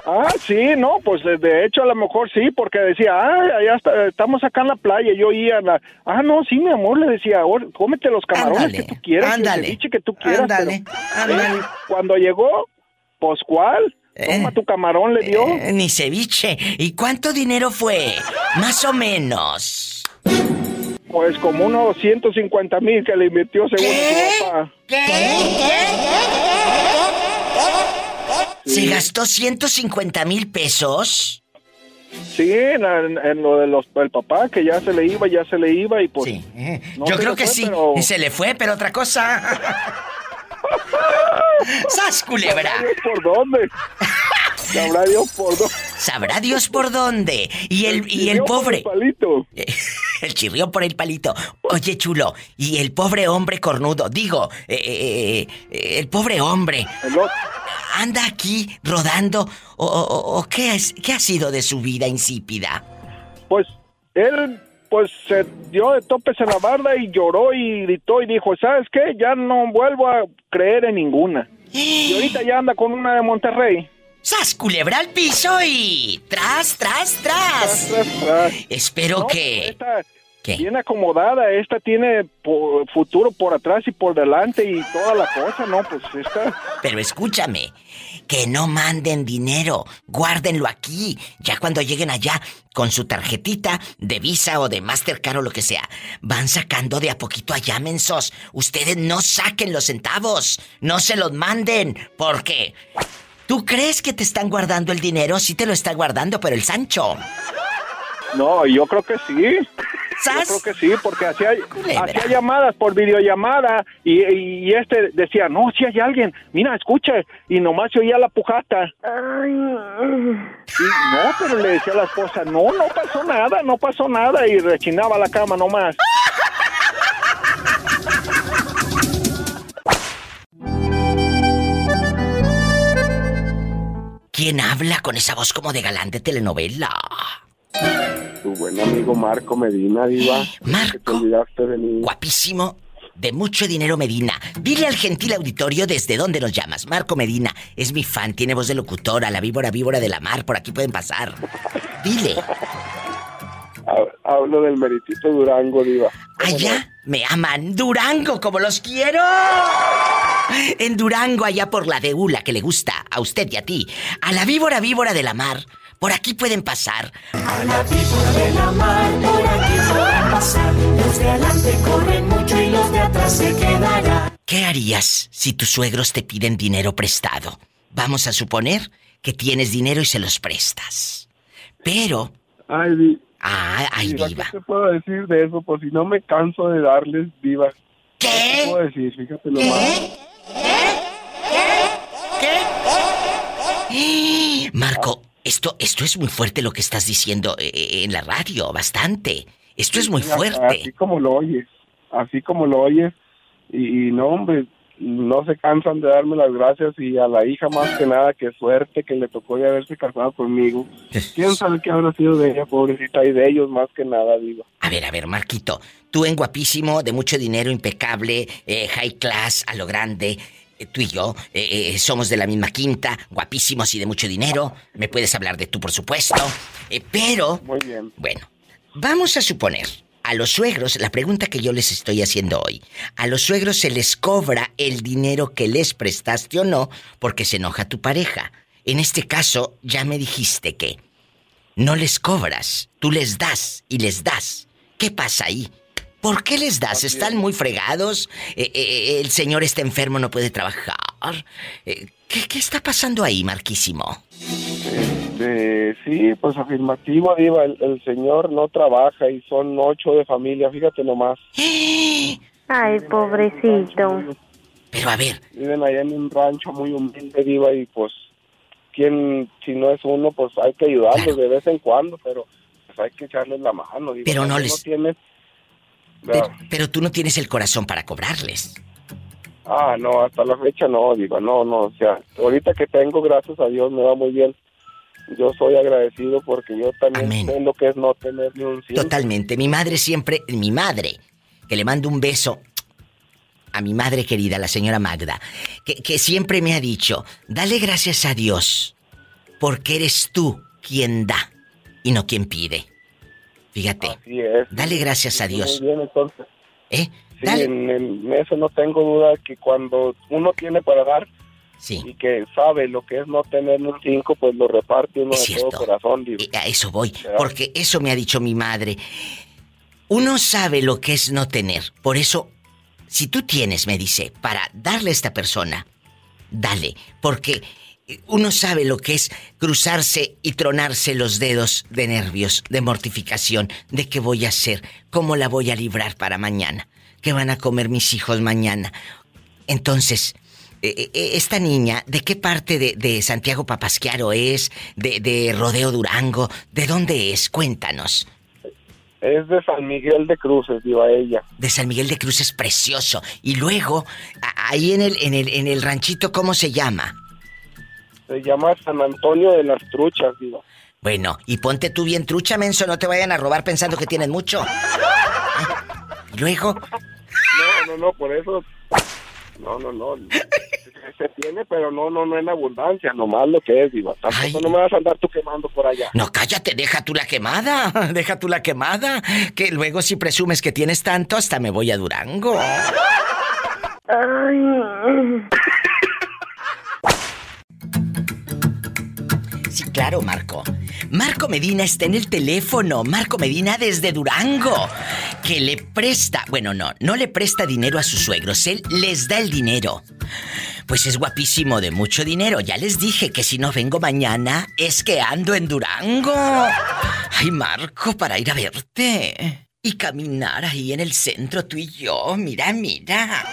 Ah, sí, no, pues de, de hecho a lo mejor sí, porque decía, ah, allá está- estamos acá en la playa, yo iba a la, ah, no, sí, mi amor, le decía, "Ahora, cómete los camarones Ándale, que tú quieras, ándale, el que tú quieras. ándale, pero, ándale. eh, cuando llegó, pues cuál, toma tu camarón, le dio. Eh, ni ceviche. ¿Y cuánto dinero fue? Más o menos. Pues como unos 150 mil que le invirtió según su papá. ¿Se gastó 150 mil pesos? Sí, en, en- lo de los, el papá, que ya se le iba, ya se le iba y pues... no Yo se creo que fue, sí. pero- Se le fue, pero otra cosa. ¡Sas, culebra! Sabrá Dios por dónde. Sabrá Dios por dónde. Sabrá Dios por dónde. Y el, y el por pobre. el palito. El chirrió por el palito. Oye, chulo, y el pobre hombre cornudo, digo, eh, eh, eh, el pobre hombre, anda aquí rodando, o, o- o qué, es, qué ha sido de su vida insípida? Pues él pues se dio de topes en la barda y lloró y gritó y dijo, ¿sabes qué? Ya no vuelvo a creer en ninguna. Y ahorita ya anda con una de Monterrey. ¡Sas, culebra al piso y... ¡Tras, tras, tras! Espero No, que... Esta bien acomodada, esta tiene futuro por atrás y por delante y toda la cosa, ¿no? Pues esta... Pero escúchame, que no manden dinero, guárdenlo aquí. Ya cuando lleguen allá con su tarjetita de Visa o de Mastercard o lo que sea, van sacando de a poquito allá, mensos. Ustedes no saquen los centavos, no se los manden, porque tú crees que te están guardando el dinero, sí te lo está guardando, pero el Sancho. No, yo creo que sí. ¿Sas? Yo creo que sí, porque hacía, hacía llamadas por videollamada y, y este decía, no, si hay alguien, mira, escuche, y nomás se oía la pujata. Y no, pero le decía a la esposa, no, no pasó nada, no pasó nada, y rechinaba la cama nomás. ¿Quién habla con esa voz como de galán de telenovela? Tu buen amigo Marco Medina, Diva. Marco. Te olvidaste de mí. Guapísimo. de mucho dinero Medina. Dile al gentil auditorio desde dónde nos llamas. Marco Medina es mi fan, tiene voz de locutora, la víbora víbora de la mar, por aquí pueden pasar. Dile. Hablo del meritito Durango, Diva. Allá me aman Durango como los quiero. En Durango, allá por la deula que le gusta a usted y a ti. A la víbora víbora de la mar. Por aquí pueden pasar. A la víbora de la mar, por aquí pueden pasar. Los de adelante corren mucho y los de atrás se quedarán. ¿Qué harías si tus suegros te piden dinero prestado? Vamos a suponer que tienes dinero y se los prestas. Pero... Ay, di- Ah, ay, Diva, diva. ¿Qué te puedo decir de eso? Pues si no me canso de darles, Diva. ¿Qué? ¿Qué te puedo decir? Fíjate nomás. Marco, esto, esto es muy fuerte lo que estás diciendo eh, eh, en la radio, bastante. Esto es muy fuerte. Así como lo oyes, así como lo oyes. Y, y no, hombre, no se cansan de darme las gracias y a la hija más que nada, qué suerte que le tocó de haberse casado conmigo. ¿Quién sabe qué habrá sido de ella, pobrecita? Y de ellos más que nada, digo. A ver, a ver, Marquito, tú en guapísimo, de mucho dinero, impecable, eh, high class, a lo grande. Eh, Tú y yo eh, eh, somos de la misma quinta, guapísimos y de mucho dinero. Me puedes hablar de tú, por supuesto. Eh, pero, Muy bien. bueno, vamos a suponer, a los suegros, la pregunta que yo les estoy haciendo hoy, a los suegros se les cobra el dinero que les prestaste o no porque se enoja tu pareja. En este caso, ya me dijiste que no les cobras, tú les das y les das. ¿Qué pasa ahí? ¿Por qué les das? ¿Están muy fregados? Eh, eh, ¿El señor está enfermo, no puede trabajar? Eh, ¿qué, qué está pasando ahí, Marquísimo? Este, sí, pues afirmativo, Diva. El, el señor no trabaja y son ocho de familia, fíjate nomás. Ay, pobrecito. Pero a ver, Viven allá en un rancho muy humilde, Diva, y pues, ¿quién, si no es uno, pues hay que ayudarlos de vez en cuando, pero pues hay que echarles la mano, Diva. Pero no les- tienes- pero, pero tú no tienes el corazón para cobrarles. Ah, no, hasta la fecha no, Diva, no, no, o sea, ahorita que tengo, gracias a Dios, me va muy bien. Yo soy agradecido porque yo también sé lo que es no tener ni un cinco. Totalmente. Mi madre siempre, mi madre, que le mando un beso a mi madre querida, la señora Magda, que, que siempre me ha dicho, dale gracias a Dios, porque eres tú quien da y no quien pide. Fíjate, Así es. dale gracias a Dios. Muy bien, entonces. ¿Eh? Sí, en, en eso no tengo duda que cuando uno tiene para dar y que sabe lo que es no tener un cinco, pues lo reparte uno de todo corazón. Digo. A eso voy, porque eso me ha dicho mi madre. Uno sabe lo que es no tener, por eso, si tú tienes, me dice, para darle a esta persona, dale, porque uno sabe lo que es cruzarse y tronarse los dedos de nervios, de mortificación, de qué voy a hacer, cómo la voy a librar para mañana, qué van a comer mis hijos mañana. Entonces, eh, eh, esta niña, ¿de qué parte de, de Santiago Papasquiaro es? De, ¿De Rodeo Durango? ¿De dónde es? Cuéntanos. Es de San Miguel de Cruces, digo a ella. De San Miguel de Cruz es precioso. Y luego, ahí en el, en el, en el ranchito, ¿cómo se llama? Se llama San Antonio de las Truchas, digo. Bueno, y ponte tú bien trucha, menso, no te vayan a robar pensando que tienen mucho. Y luego, No, no, no, por eso. No, no, no. Se tiene, pero no, no, no en abundancia, nomás lo que es, digo. Tampoco no me vas a andar tú quemando por allá. no, cállate, deja tú la quemada, deja tú la quemada, que luego si presumes que tienes tanto, hasta me voy a Durango. Sí, claro, Marco. Marco Medina está en el teléfono. Marco Medina desde Durango. Que le presta. Bueno, no, no le presta dinero a sus suegros. Él les da el dinero. Pues es guapísimo de mucho dinero. Ya les dije que si no vengo mañana es que ando en Durango. Ay, Marco, para ir a verte. Y caminar ahí en el centro tú y yo. Mira, mira.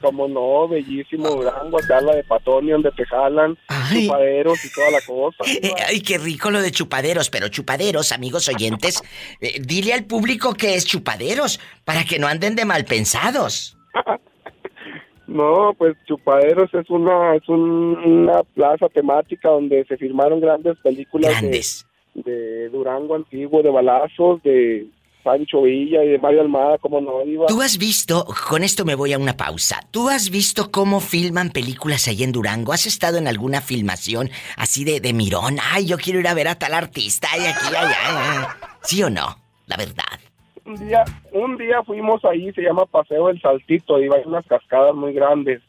Como no, bellísimo Durango, acá la de Patoni, donde te jalan, chupaderos y toda la cosa. Eh, ay, qué rico lo de chupaderos, pero chupaderos, amigos oyentes, eh, dile al público que es chupaderos, para que no anden de mal pensados. No, pues Chupaderos es una es un- una plaza temática donde se filmaron grandes películas de- Grandes. De, Durango antiguo, de balazos, de Pancho Villa y de Mario Almada, como no, Diva. ¿Tú has visto, con esto me voy a una pausa, ¿tú has visto cómo filman películas ahí en Durango? ¿Has estado en alguna filmación así de, de mirón? Ay, yo quiero ir a ver a tal artista y aquí, allá. ¿Sí o no? La verdad. Un día, un día fuimos ahí, se llama Paseo del Saltito, Diva, hay unas cascadas muy grandes.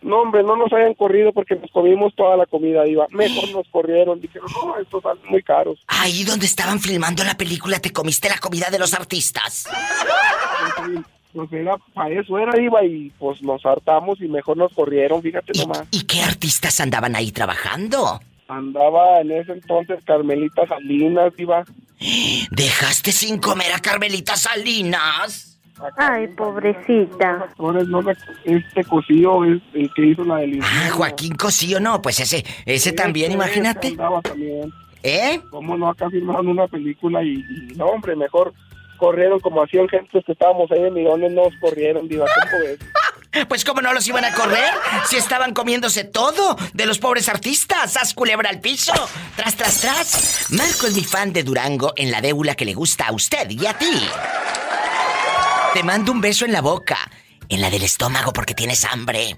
No, hombre, no nos hayan corrido porque nos comimos toda la comida, Diva. Mejor nos corrieron, dijeron, no, estos salen muy caros. Ahí donde estaban filmando la película, te comiste la comida de los artistas. Pues era, para eso era, Diva, y pues nos hartamos y mejor nos corrieron, fíjate nomás. ¿Y qué artistas andaban ahí trabajando? Andaba en ese entonces Carmelita Salinas, Diva. ¿Dejaste sin comer a Carmelita Salinas? Ay, pobrecita. Ahora no rec- este cosío es el que hizo la del Ah, Joaquín Cosío, no, pues ese, ese también, imagínate. También. ¿Eh? ¿Cómo no? Acá firmaron una película y, y no, hombre, mejor corrieron como hacían gente que estábamos ahí de mirones, nos corrieron, Diva, ¿cómo ves? Pues cómo no los iban a correr si estaban comiéndose todo de los pobres artistas. ¡Haz culebra al piso! ¡Tras, tras, tras! Marco es mi fan de Durango en la déula que le gusta a usted y a ti. Te mando un beso en la boca, en la del estómago porque tienes hambre.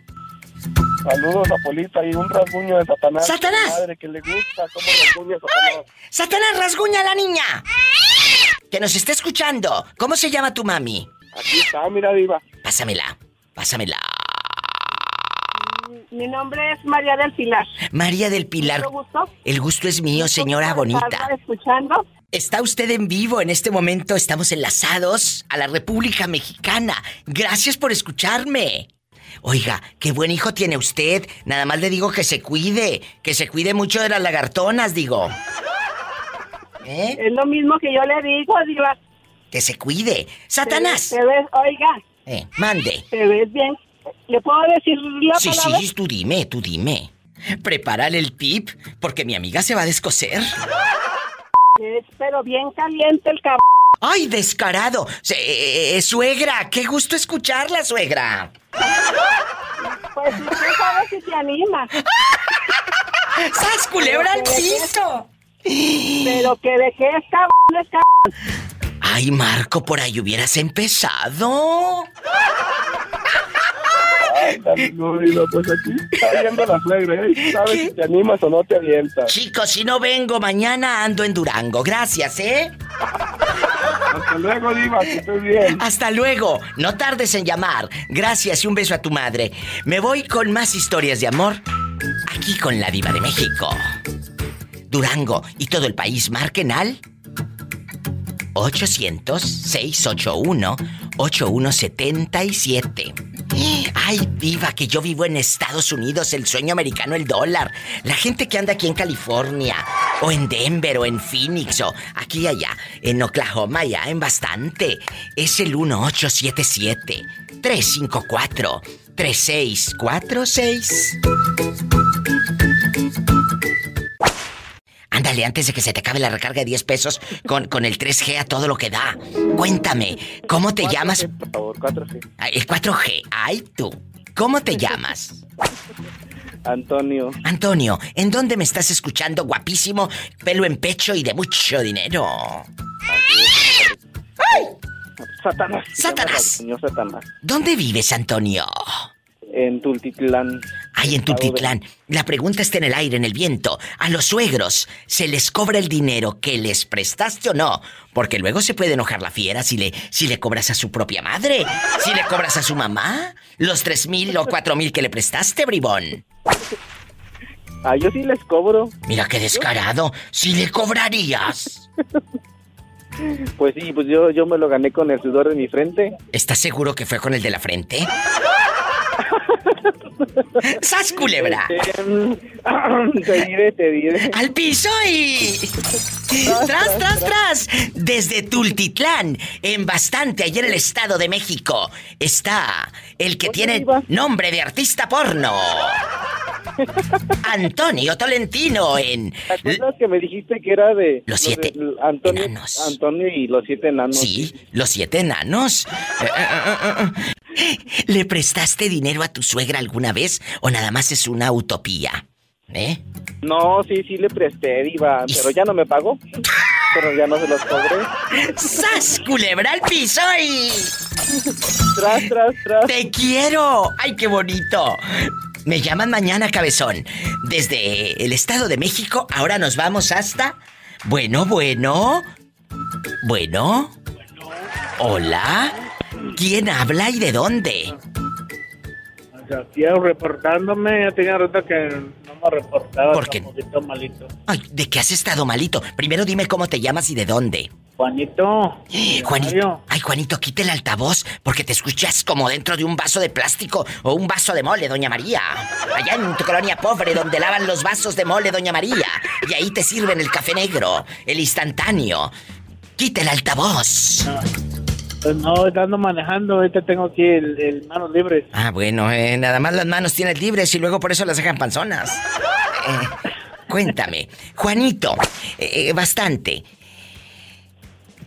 Saludos a Polita y un rasguño de Satanás. ¡Satanás! Madre, que le gusta cómo rasguña Satanás. ¡Satanás, rasguña a la niña! Que nos está escuchando. ¿Cómo se llama tu mami? Aquí está, mira, Diva. Pásamela, pásamela. Mi nombre es María del Pilar. María del Pilar. Mucho gusto. El gusto es mío, señora bonita. ¿Estás escuchando? Está usted en vivo en este momento, estamos enlazados a la República Mexicana. Gracias por escucharme. Oiga, qué buen hijo tiene usted. Nada más le digo que se cuide, que se cuide mucho de las lagartonas, digo. ¿Eh? Es lo mismo que yo le digo, Diva. Que se cuide. Satanás. Te ves, oiga, Eh, mande. te ves bien. ¿Le puedo decir la Sí, palabra? sí, tú dime, tú dime. Prepárale el tip, porque mi amiga se va a descoser. Es pero bien caliente el cabrón. ¡Ay, descarado! Se- eh, eh, suegra, qué gusto escucharla, suegra. Pues no sé sabe si se anima. ¡Sas, culebra al dejes- piso! Pero que dejé es cabrón, es cabrón. Ay, Marco, por ahí hubieras empezado. Ándale, pues aquí está viendo la suegra, ¿eh? ¿Sabes si te animas o no te avientas? Chicos, si no vengo mañana, ando en Durango. Gracias, ¿eh? Hasta luego, Diva, que estés bien. Hasta luego. No tardes en llamar. Gracias y un beso a tu madre. Me voy con más historias de amor. Aquí con la diva de México. Durango y todo el país marquen al 800-681-8177. Ay, diva, que yo vivo en Estados Unidos, el sueño americano, el dólar. La gente que anda aquí en California, o en Denver, o en Phoenix, o aquí allá, en Oklahoma, ya en bastante. Es el 1877-354-3646. Ándale, antes de que se te acabe la recarga de 10 pesos con, con el 3G a todo lo que da. Cuéntame, ¿cómo te llamas? Por favor, 4G. Ah, El 4G. Ay, tú. ¿Cómo te llamas? Antonio. Antonio, ¿en dónde me estás escuchando? Guapísimo, pelo en pecho y de mucho dinero. Satanás. Satanás. Señor Satanás. ¿Dónde vives, Antonio? En Tultitlán. Ay, en Tultitlán. La pregunta está en el aire, en el viento. A los suegros, ¿se les cobra el dinero que les prestaste o no? Porque luego se puede enojar la fiera si le, si le cobras a su propia madre. Si le cobras a su mamá. Los tres mil o cuatro mil que le prestaste, bribón. Ah, yo sí les cobro. Mira qué descarado. Si le cobrarías. Pues sí, pues yo, yo me lo gané con el sudor de mi frente. ¿Estás seguro que fue con el de la frente? ¡Sas, culebra! te diré, te diré. ¡Al piso y... ¡Tras, tras, tras! Desde Tultitlán, en bastante, allá en el Estado de México, está el que tiene nombre de artista porno. Antonio Tolentino en... ¿Te acuerdas que me dijiste que era de... Los siete de Antonio, Antonio y los siete enanos. Sí, los siete enanos. Eh, eh, eh. ¿Le prestaste dinero a tu suegra alguna vez o nada más es una utopía? ¿Eh? No, sí, sí le presté, Diva, pero ya no me pagó. pero ya no se los cobré. ¡Sas, culebra al piso y... Tras, tras, tras. ¡Te quiero! ¡Ay, qué bonito! Me llaman mañana, cabezón. Desde el Estado de México, ahora nos vamos hasta... Bueno, bueno. Bueno. Hola. ¿Quién habla y de dónde? Reportándome, ya tenía rato que no me reportaba. ¿Por qué? Malito. Ay, ¿de qué has estado malito? Primero dime cómo te llamas y de dónde. Juanito. Juanito. Ay, Juanito, quita el altavoz porque te escuchas como dentro de un vaso de plástico o un vaso de mole, doña María. Allá en tu colonia pobre donde lavan los vasos de mole, doña María. Y ahí te sirven el café negro, el instantáneo. Quita el altavoz. Pues no, ando manejando, ahorita tengo aquí el, el manos libres. Ah, bueno, eh, nada más las manos tienes libres y luego por eso las dejan panzonas. Eh, cuéntame, Juanito, eh, bastante.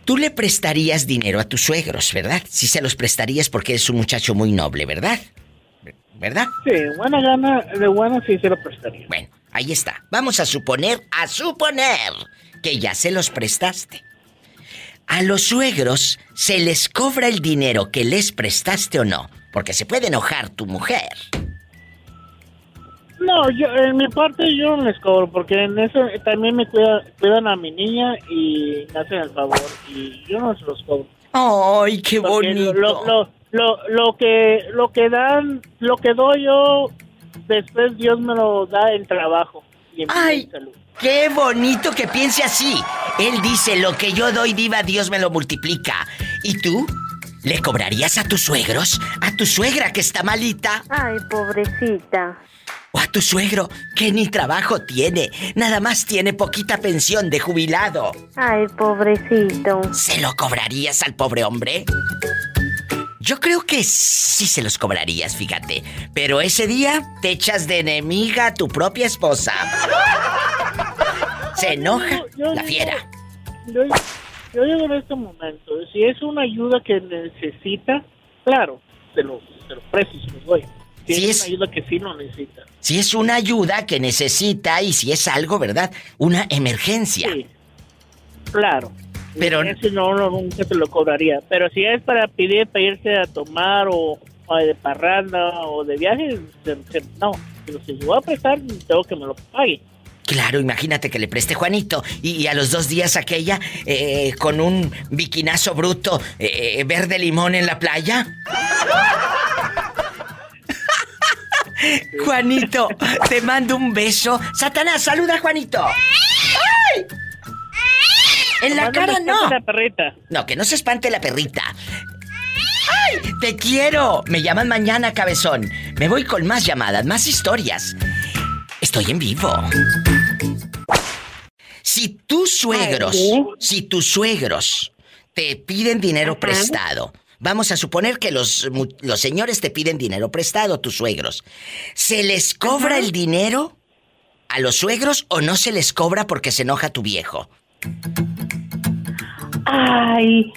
Tú le prestarías dinero a tus suegros, ¿verdad? Si se los prestarías porque es un muchacho muy noble, ¿verdad? ¿Verdad? Sí, buena gana, de buena sí se lo prestaría. Bueno, ahí está. Vamos a suponer, a suponer que ya se los prestaste. A los suegros se les cobra el dinero que les prestaste o no, porque se puede enojar tu mujer. No, yo, en mi parte yo no les cobro, porque en eso también me cuida- cuidan a mi niña y me hacen el favor, y yo no se los cobro. ¡Ay, qué Porque bonito! Lo, lo, lo, lo que, lo que dan, lo que doy yo, después Dios me lo da en trabajo. Y en ¡Ay! salud. ¡Qué bonito que piense así! Él dice, lo que yo doy, diva, Dios me lo multiplica. ¿Y tú? ¿Le cobrarías a tus suegros? ¿A tu suegra que está malita? Ay, pobrecita. ¿O a tu suegro que ni trabajo tiene? Nada más tiene poquita pensión de jubilado. Ay, pobrecito. ¿Se lo cobrarías al pobre hombre? Yo creo que sí se los cobrarías, fíjate. Pero ese día te echas de enemiga a tu propia esposa. Se enoja Yo- yo la fiera. Yo, digo en este momento, si es una ayuda que necesita, claro, se lo, se lo presto y se lo doy. Si Si es, es- una ayuda que sí lo necesita. Si es una ayuda que necesita y si es algo, ¿verdad? Una emergencia. Sí, claro. Pero- Ese no, no, nunca te lo cobraría. Pero si es para pedir, para irse a tomar o, o de parranda o de viaje, se- se- no. Pero si yo voy a prestar, tengo que me lo pague. Claro, imagínate que le preste Juanito y, y a los dos días aquella eh, con un biquinazo bruto eh, verde limón en la playa. Juanito, te mando un beso. Satanás, saluda a Juanito. ¡Ay! En la cara no. la perrita. No, que no se espante la perrita. ¡Ay! ¡Te quiero! Me llaman mañana, cabezón. Me voy con más llamadas, más historias. Estoy en vivo. Si tus suegros, si tus suegros te piden dinero prestado, vamos a suponer que los señores te piden dinero prestado, tus suegros, ¿se les cobra el dinero a los suegros o no se les cobra porque se enoja tu viejo? Ay,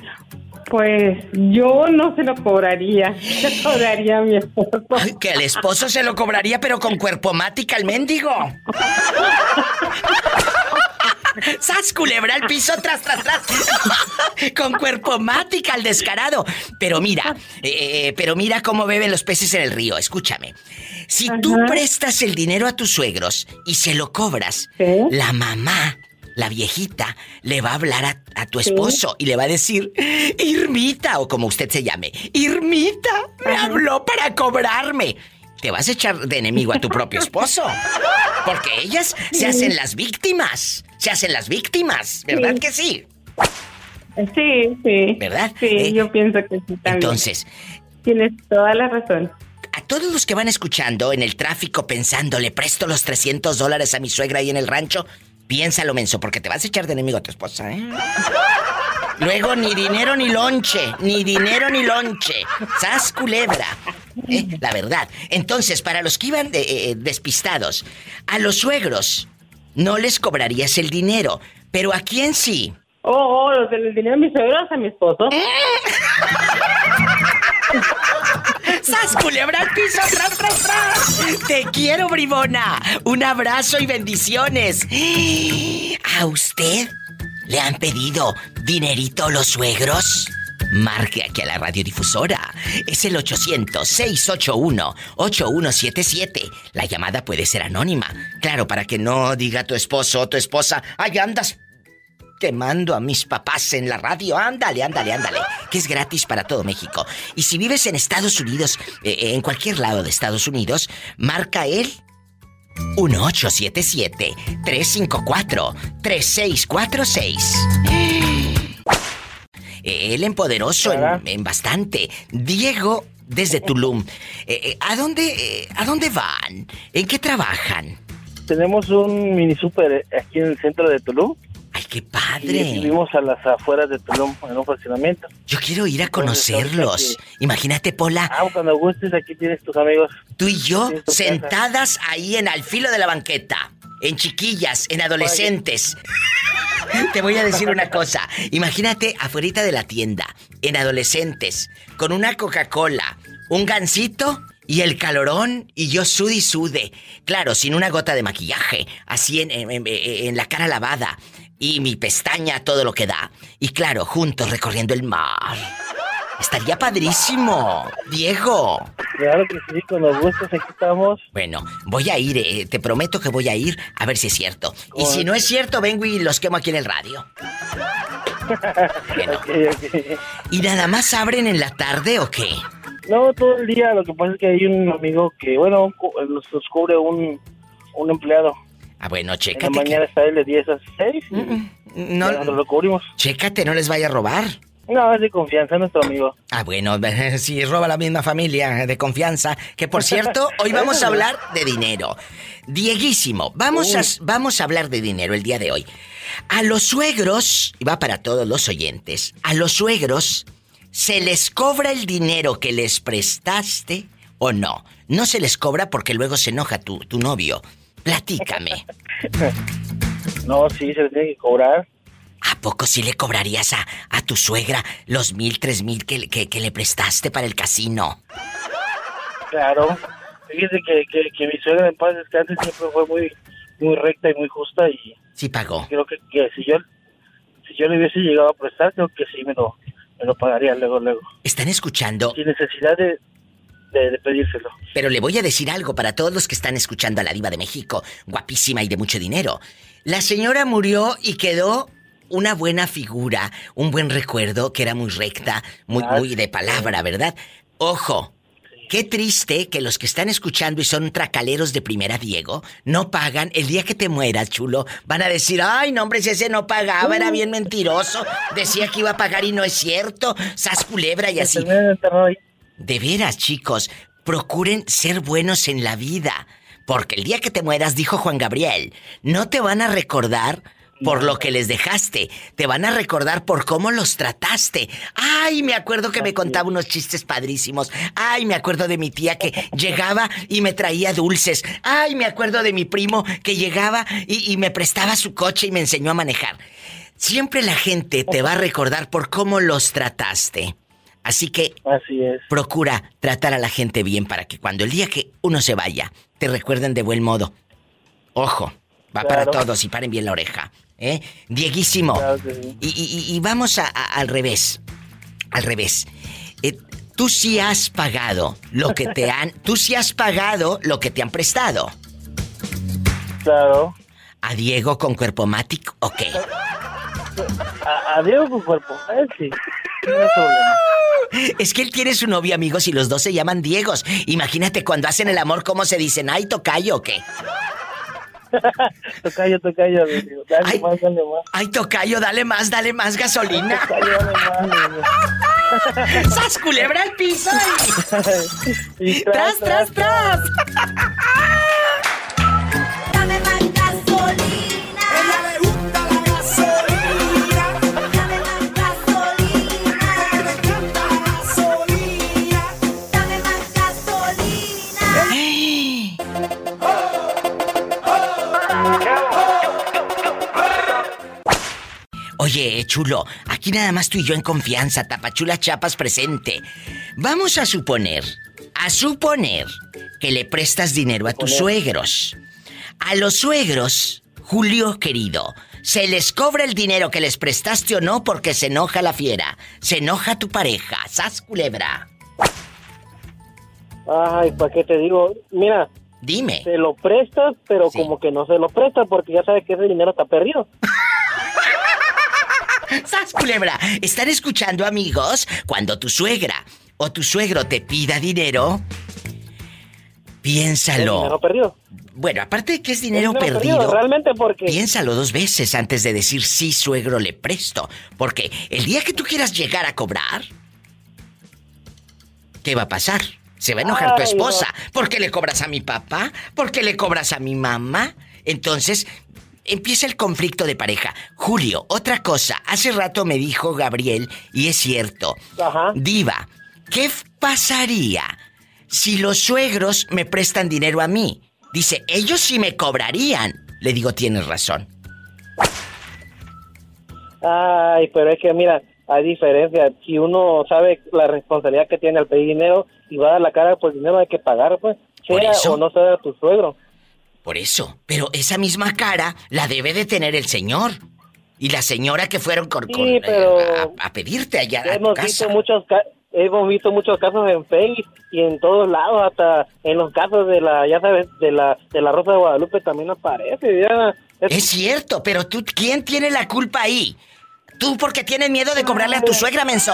pues yo no se lo cobraría. Se lo cobraría a mi esposo. Ay, que el esposo se lo cobraría, pero con cuerpo mática el mendigo. ¡Sas, culebra al piso, tras, tras, tras! Con cuerpo mática al descarado. Pero mira, eh, pero mira cómo beben los peces en el río. Escúchame. Si tú prestas el dinero a tus suegros y se lo cobras, la mamá, la viejita, le va a hablar a, a tu esposo y le va a decir, Irmita, o como usted se llame, Irmita, me habló para cobrarme. Te vas a echar de enemigo a tu propio esposo. Porque ellas se hacen las víctimas. Se hacen las víctimas, ¿verdad Sí. que sí? Sí, sí. ¿Verdad? Sí, Eh, yo pienso que sí también. Entonces, Tienes toda la razón. a todos los que van escuchando en el tráfico pensando, le presto los 300 dólares a mi suegra ahí en el rancho, piénsalo, menso, porque te vas a echar de enemigo a tu esposa, ¿eh? Luego, ni dinero ni lonche, ni dinero ni lonche. ¡Sas culebra! Eh, La verdad. Entonces, para los que iban de- eh, despistados, a los suegros no les cobrarías el dinero, pero ¿a quién sí? Oh, oh, los del dinero de mis suegros a mi esposo. ¡Sas, culebra piso! ¡Tras, tras, tras! ¡Te quiero, bribona! Un abrazo y bendiciones. A usted ¿Le han pedido dinerito los suegros? Marque aquí a la radiodifusora. Es el 800-681-8177. La llamada puede ser anónima. Claro, para que no diga tu esposo o tu esposa, ¡ay, andas quemando a mis papás en la radio! Ándale, ándale, ándale. Que es gratis para todo México. Y si vives en Estados Unidos, eh, en cualquier lado de Estados Unidos, marca él 1877-354-3646. Él empoderoso en, en bastante. Diego, desde Tulum. Eh, eh, ¿A dónde, eh, ¿A dónde van? ¿En qué trabajan? Tenemos un mini super aquí en el centro de Tulum. ¡Ay, qué Y padre! vivimos a las afueras de Tulum en un fraccionamiento. Yo quiero ir a Entonces, conocerlos. Imagínate, Pola. Ah, cuando gustes, aquí tienes tus amigos. Tú y yo tu casa. sentadas ahí en al filo de la banqueta. En chiquillas, en adolescentes. Te voy a decir una cosa. Imagínate afuera de la tienda, en adolescentes, con una Coca-Cola, un gansito y el calorón y yo sude y sude. Claro, sin una gota de maquillaje, así en, en- en- en la cara lavada y mi pestaña todo lo que da. Y claro, juntos recorriendo el mar. Estaría padrísimo, Diego. Claro que sí, cuando gustes, aquí estamos. Bueno, voy a ir, eh, te prometo que voy a ir a ver si es cierto. Y si no es cierto, vengo y los quemo aquí en el radio. Bueno. ¿Y nada más abren en la tarde o qué? No, todo el día. Lo que pasa es que hay un amigo que, bueno, nos, nos cubre un, un empleado. Ah, bueno, En la chécate. mañana está él de 10 a 6. y No, ya nos lo cubrimos. Chécate, no les vaya a robar. No, es de confianza, es nuestro amigo. Ah, bueno, si roba la misma familia de confianza. Que por cierto, hoy vamos a hablar de dinero. Dieguísimo, vamos a, vamos a hablar de dinero el día de hoy. A los suegros, y va para todos los oyentes, a los suegros, ¿se les cobra el dinero que les prestaste o no? No se les cobra porque luego se enoja tu, tu novio. Platícame. No, sí, se le tiene que cobrar. ¿A poco sí le cobrarías a, a tu suegra los mil, tres mil que, que, que le prestaste para el casino? Claro. Fíjese que, que, que mi suegra en paz descanse siempre fue muy, muy recta y muy justa y Sí pagó. creo que, que si yo si yo le hubiese llegado a prestar, creo que sí me lo, me lo pagaría luego, luego. ¿Están escuchando? Sin necesidad de, de, de pedírselo. Pero le voy a decir algo para todos los que están escuchando a la diva de México, guapísima y de mucho dinero. La señora murió y quedó una buena figura, un buen recuerdo, que era muy recta, muy, muy de palabra, ¿verdad? Ojo, qué triste que los que están escuchando y son tracaleros de primera, Diego, no pagan. El día que te mueras, chulo, van a decir, ay, no, hombre, si ese no pagaba, era bien mentiroso, decía que iba a pagar y no es cierto, sas culebra y así. De veras, chicos, procuren ser buenos en la vida. Porque el día que te mueras, dijo Juan Gabriel, no te van a recordar por lo que les dejaste, te van a recordar por cómo los trataste. Ay, me acuerdo que me contaba unos chistes padrísimos. Ay, me acuerdo de mi tía que llegaba y me traía dulces. Ay, me acuerdo de mi primo que llegaba y, y me prestaba su coche y me enseñó a manejar. Siempre la gente te va a recordar por cómo los trataste. Así que Así es. procura tratar a la gente bien para que cuando el día que uno se vaya, te recuerden de buen modo. Ojo, va para todos y paren bien la oreja. ¿eh? Dieguísimo. Claro sí. Y, y- y vamos a- a- al revés. Al revés. Eh, tú sí has pagado lo que te han. Tú sí has pagado lo que te han prestado. Claro. ¿A Diego con cuerpo matic o qué? A, a Diego con cuerpo, sí. Problema. Es que él tiene su novio, amigos, y los dos se llaman Diegos. Imagínate cuando hacen el amor, cómo se dicen, ay, tocayo o qué. Tocayo, tocayo, amigo. Dale más, dale más. Ay, tocayo, dale más, dale más gasolina. Tocayo, dale más. ¡Sas culebra al piso! y- Y ¡Tras, tras, tras! Dame Oye, chulo, aquí nada más tú y yo en confianza, Tapachula Chapas presente. Vamos a suponer, a suponer que le prestas dinero a tus suegros. A los suegros, Julio querido, ¿Se les cobra el dinero que les prestaste o no porque se enoja la fiera? Se enoja tu pareja. ¡Sas, culebra! Ay, ¿para qué te digo? Mira. Dime. Se lo prestas, pero como que no se lo presta porque ya sabe que ese dinero está perdido. ¡Sas, culebra! ¿Están escuchando, amigos? Cuando tu suegra o tu suegro te pida dinero, piénsalo. dinero perdido. Bueno, aparte de que es dinero, dinero perdido, perdido, realmente porque- piénsalo dos veces antes de decir sí, suegro, le presto. Porque el día que tú quieras llegar a cobrar, ¿qué va a pasar? Se va a enojar tu esposa. ¿Por qué le cobras a mi papá? ¿Por qué le cobras a mi mamá? Entonces, empieza el conflicto de pareja. Julio, otra cosa. Hace rato me dijo Gabriel, y es cierto. Diva, ¿qué pasaría si los suegros me prestan dinero a mí? Dice, ellos sí me cobrarían. Le digo, tienes razón. Ay, pero es que mira, hay diferencia. Si uno sabe la responsabilidad que tiene al pedir dinero y va a dar la cara por dinero, hay que pagar, pues. Sea o no sea tu suegro. Por eso. Pero esa misma cara la debe de tener el señor. Y la señora que fueron con, con, eh, pero- a, a pedirte allá a tu Hemos casa. visto muchos hemos visto muchos casos en Facebook y en todos lados, hasta en los casos de la, ya sabes, de la de la Rosa de Guadalupe también aparece. ya. Es cierto, pero tú, ¿quién tiene la culpa ahí? Tú porque tienes miedo de cobrarle a tu suegra, menso.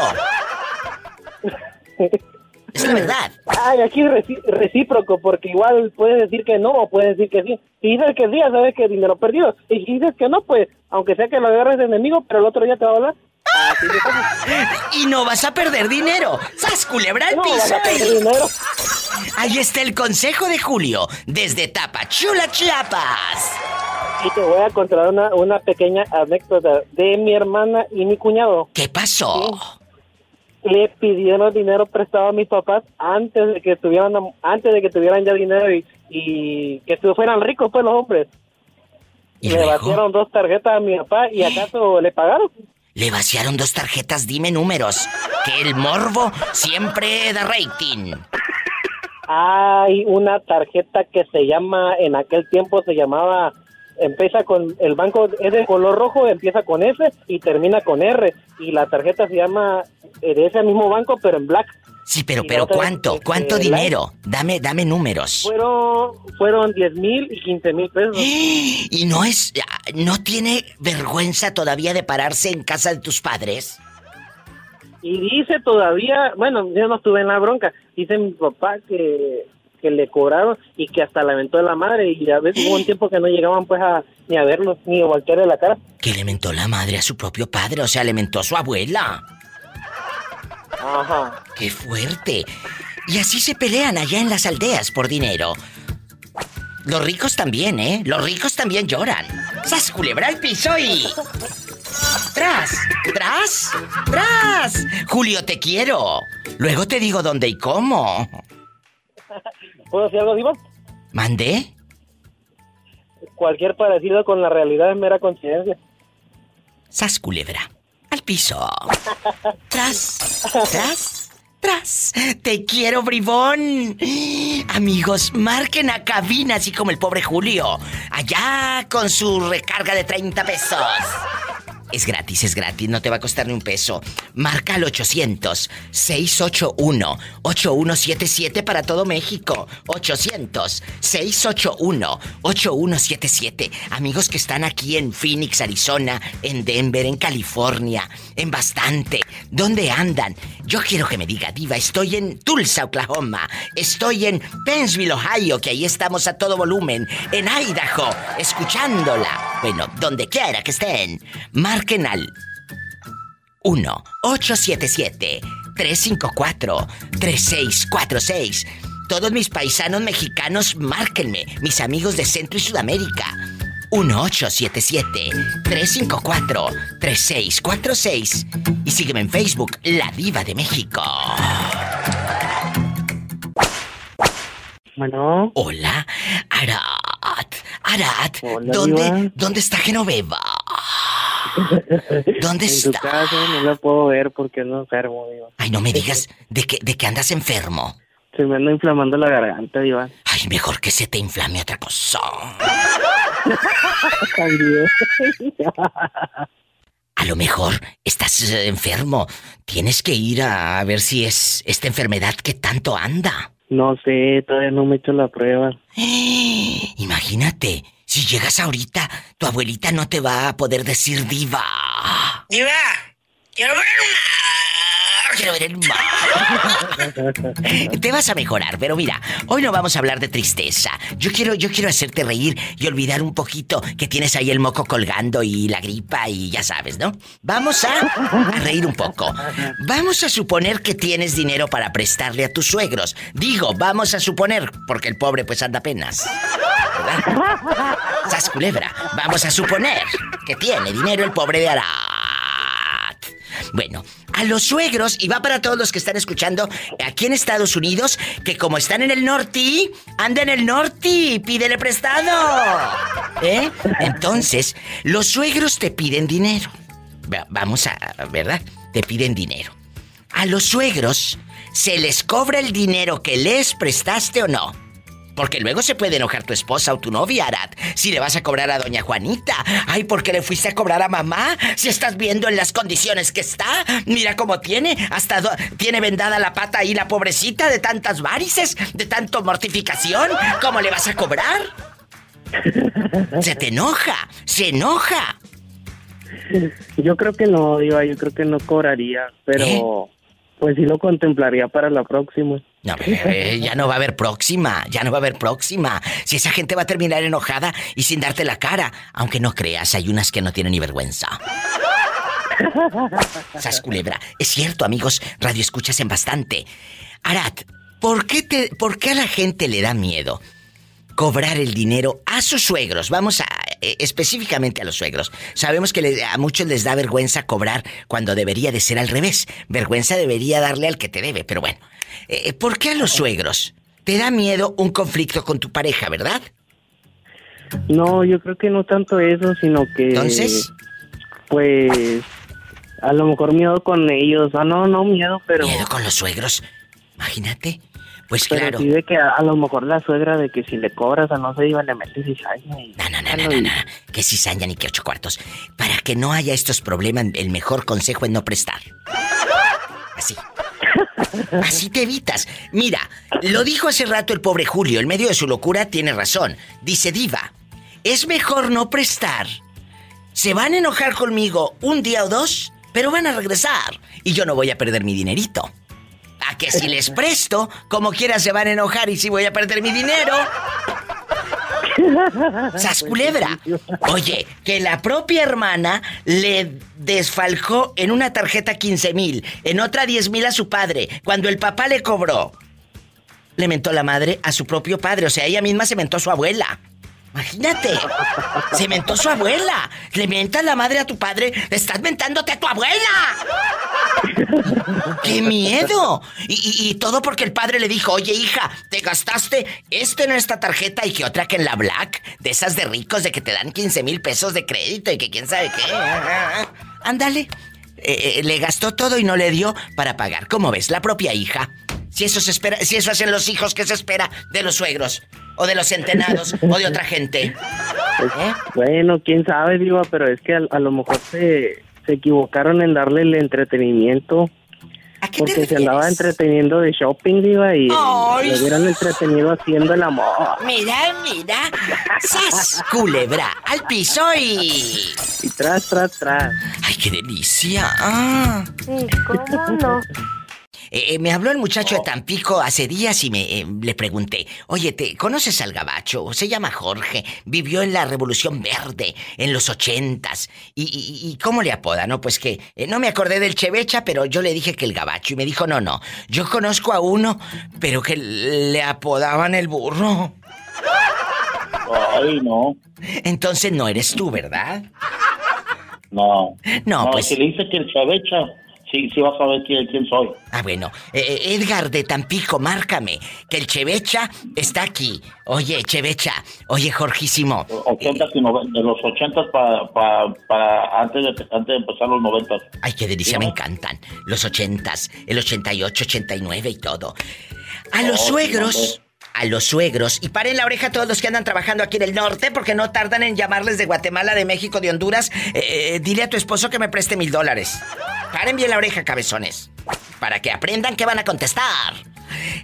Es la verdad. Ay, aquí es reci- recíproco, porque igual puedes decir que no o puedes decir que sí. Si dices que sí, ya sabes que dinero perdido. Y si dices que no, pues, aunque sea que lo agarres de enemigo, pero el otro día te va a hablar. Y no vas a perder dinero. ¡Sas, culebra al No, piso! vas a perder dinero. Ahí está el consejo de Julio, desde Tapachula, Chiapas. Y te voy a contar una, una pequeña anécdota de mi hermana y mi cuñado. ¿Qué pasó? Le pidieron dinero prestado a mis papás antes de que tuvieran antes de que tuvieran ya dinero y, y que fueran ricos pues los hombres. le vaciaron dos tarjetas a mi papá y acaso le pagaron. Le vaciaron dos tarjetas, dime números. Que el morbo siempre da rating. Hay una tarjeta que se llama, en aquel tiempo se llamaba, empieza con, el banco es de color rojo, empieza con F y termina con R. Y la tarjeta se llama eh, de ese mismo banco, pero en black. Sí, pero, pero ¿cuánto? este, ¿Cuánto dinero? Dame, dame números. Fueron, fueron 10 mil y 15 mil pesos. ¿Y no es, no tiene vergüenza todavía de pararse en casa de tus padres? Y dice todavía, bueno, yo no estuve en la bronca, dice mi papá que, que le cobraron y que hasta lamentó de la madre y a veces hubo un tiempo que no llegaban pues a, ni a verlos ni a voltearle la cara. Que le mentó la madre a su propio padre, o sea, le mentó a su abuela. Ajá. ¡Qué fuerte! Y así se pelean allá en las aldeas por dinero. Los ricos también, ¿eh? Los ricos también lloran. ¡Sas culebra al piso y... ¡Tras! ¡Tras! ¡Tras! Julio, te quiero. Luego te digo dónde y cómo. ¿Puedo decir algo, Diva? ¿Mandé? Cualquier parecido con la realidad es mera coincidencia. ¡Sas culebra! Al piso. ¡Tras! ¡Tras! ¡Tras! ¡Te quiero, bribón! Amigos, marquen a cabina así como el pobre Julio. Allá con su recarga de 30 pesos. Es gratis, es gratis, no te va a costar ni un peso. Marca al 800-681-8177 para todo México. 800-681-8177. Amigos que están aquí en Phoenix, Arizona, en Denver, en California, en bastante. ¿Dónde andan? Yo quiero que me diga, Diva, estoy en Tulsa, Oklahoma. Estoy en Pennsville, Ohio, que ahí estamos a todo volumen. En Idaho, escuchándola. Bueno, donde quiera que estén. Marquen al 1-877-354-3646. Todos mis paisanos mexicanos, márquenme. Mis amigos de Centro y Sudamérica. 1-877-354-3646. Y sígueme en Facebook, La Diva de México. Bueno. Hola, Arat. Arat, Hola, ¿dónde, Diva. ¿dónde está Genoveva? ¿Dónde en está? tu casa no la puedo ver porque ando enfermo, Diva. Ay, no me digas de que, de que andas enfermo. Se me anda inflamando la garganta, Diva. Ay, mejor que se te inflame otra cosa. También. A lo mejor estás eh, enfermo. Tienes que ir a ver si es esta enfermedad que tanto anda. No sé, todavía no me he hecho la prueba. Imagínate, si llegas ahorita, tu abuelita no te va a poder decir diva. Diva, quiero ver mar. Quiero ver el mar. Te vas a mejorar, pero mira, hoy no vamos a hablar de tristeza. Yo quiero, yo quiero hacerte reír y olvidar un poquito que tienes ahí el moco colgando y la gripa y ya sabes, ¿no? Vamos a, a reír un poco. Vamos a suponer que tienes dinero para prestarle a tus suegros. Digo, vamos a suponer, porque el pobre pues anda apenas. ¿Verdad? Culebra. Vamos a suponer que tiene dinero el pobre de Arat. Bueno, a los suegros, y va para todos los que están escuchando aquí en Estados Unidos, que como están en el norte, anda en el norte, pídele prestado. ¿Eh? Entonces, los suegros te piden dinero. Va- Vamos a, ¿verdad? Te piden dinero. A los suegros, ¿se les cobra el dinero que les prestaste o no? Porque luego se puede enojar tu esposa o tu novia, Arat, si le vas a cobrar a doña Juanita. Ay, ¿por qué le fuiste a cobrar a mamá? Si estás viendo en las condiciones que está. Mira cómo tiene. Hasta do- tiene vendada la pata ahí la pobrecita de tantas varices, de tanto mortificación. ¿Cómo le vas a cobrar? Se te enoja, se enoja. Yo creo que no, Diva, yo creo que no cobraría, pero pues sí lo contemplaría para la próxima. No, ya no va a haber próxima, ya no va a haber próxima. Si esa gente va a terminar enojada y sin darte la cara, aunque no creas, hay unas que no tienen ni vergüenza. Sas culebra. Es cierto, amigos, radio escuchas en bastante. Arat, ¿por qué, te, ¿por qué a la gente le da miedo cobrar el dinero a sus suegros? Vamos a eh, específicamente a los suegros. Sabemos que a muchos les da vergüenza cobrar cuando debería de ser al revés. Vergüenza debería darle al que te debe, pero bueno. Eh, ¿Por qué a los suegros? Te da miedo un conflicto con tu pareja, ¿verdad? No, yo creo que no tanto eso, sino que... Entonces. Pues... A lo mejor miedo con ellos. Ah, no, no miedo, pero... Miedo con los suegros. Imagínate. Pues Pero claro. sí de que a, a lo mejor la suegra de que si le cobras a no se iba le metes cizaña y... No, no, no, no, no, no. Que cizaña ni que ocho cuartos. Para que no haya estos problemas, el mejor consejo es no prestar. Así. Así te evitas. Mira, lo dijo hace rato el pobre Julio, en medio de su locura tiene razón. Dice Diva, es mejor no prestar. Se van a enojar conmigo un día o dos, pero van a regresar. Y yo no voy a perder mi dinerito. A que si les presto, como quiera se van a enojar y si voy a perder mi dinero. ¡Sas culebra! Oye, que la propia hermana le desfalcó en una tarjeta 15 mil, en otra 10 mil a su padre, cuando el papá le cobró. Le mentó la madre a su propio padre, o sea, ella misma se mentó a su abuela. Imagínate, se mentó su abuela. Le mentas la madre a tu padre, estás mentándote a tu abuela. ¡Qué miedo! Y, todo porque el padre le dijo, oye hija, te gastaste este en esta tarjeta y que otra que en la Black, de esas de ricos, de que te dan 15 mil pesos de crédito y que quién sabe qué. Ándale. Eh, eh, le gastó todo y no le dio para pagar. ¿Cómo ves? La propia hija. Si eso se espera, si eso hacen los hijos, ¿qué se espera de los suegros? O de los centenados, o de otra gente. Pues, Bueno, quién sabe, Diva, pero es que a, a lo mejor se, se equivocaron en darle el entretenimiento. Porque se andaba entreteniendo de shopping, Diva, y Ay. le hubieran entretenido haciendo el amor. Mira, mira. ¡Sas! Culebra, al piso y. Y tras, tras, tras. ¡Ay, qué delicia! Ah. ¿Cómo no? Eh, eh, me habló el muchacho de Tampico hace días y me eh, le pregunté, oye, ¿te conoces al gabacho? Se llama Jorge, vivió en la Revolución Verde, en los ochentas. ¿Y, y- y cómo le apoda? No, pues que eh, no me acordé del Chevecha, pero yo le dije que el gabacho. Y me dijo, no, no, yo conozco a uno, pero que le apodaban el burro. Ay, no. Entonces no eres tú, ¿verdad? No. No, pues- Si le dice que el chavecha, sí, sí vas a ver quién, quién soy. Ah, bueno. Eh, eh, Edgar de Tampico, márcame. Que el Chevecha está aquí. Oye, Chevecha. Oye, Jorgísimo. 80 y 90, de los 80 para para antes de, antes de empezar los 90. Ay, qué delicia, me encantan. Los ochentas, el 88, 89 y todo. A los Oh, suegros, a los suegros. Y paren la oreja a todos los que andan trabajando aquí en el norte porque no tardan en llamarles de Guatemala, de México, de Honduras. Eh, eh, dile a tu esposo que me preste mil dólares. Paren bien la oreja, cabezones. Para que aprendan que van a contestar.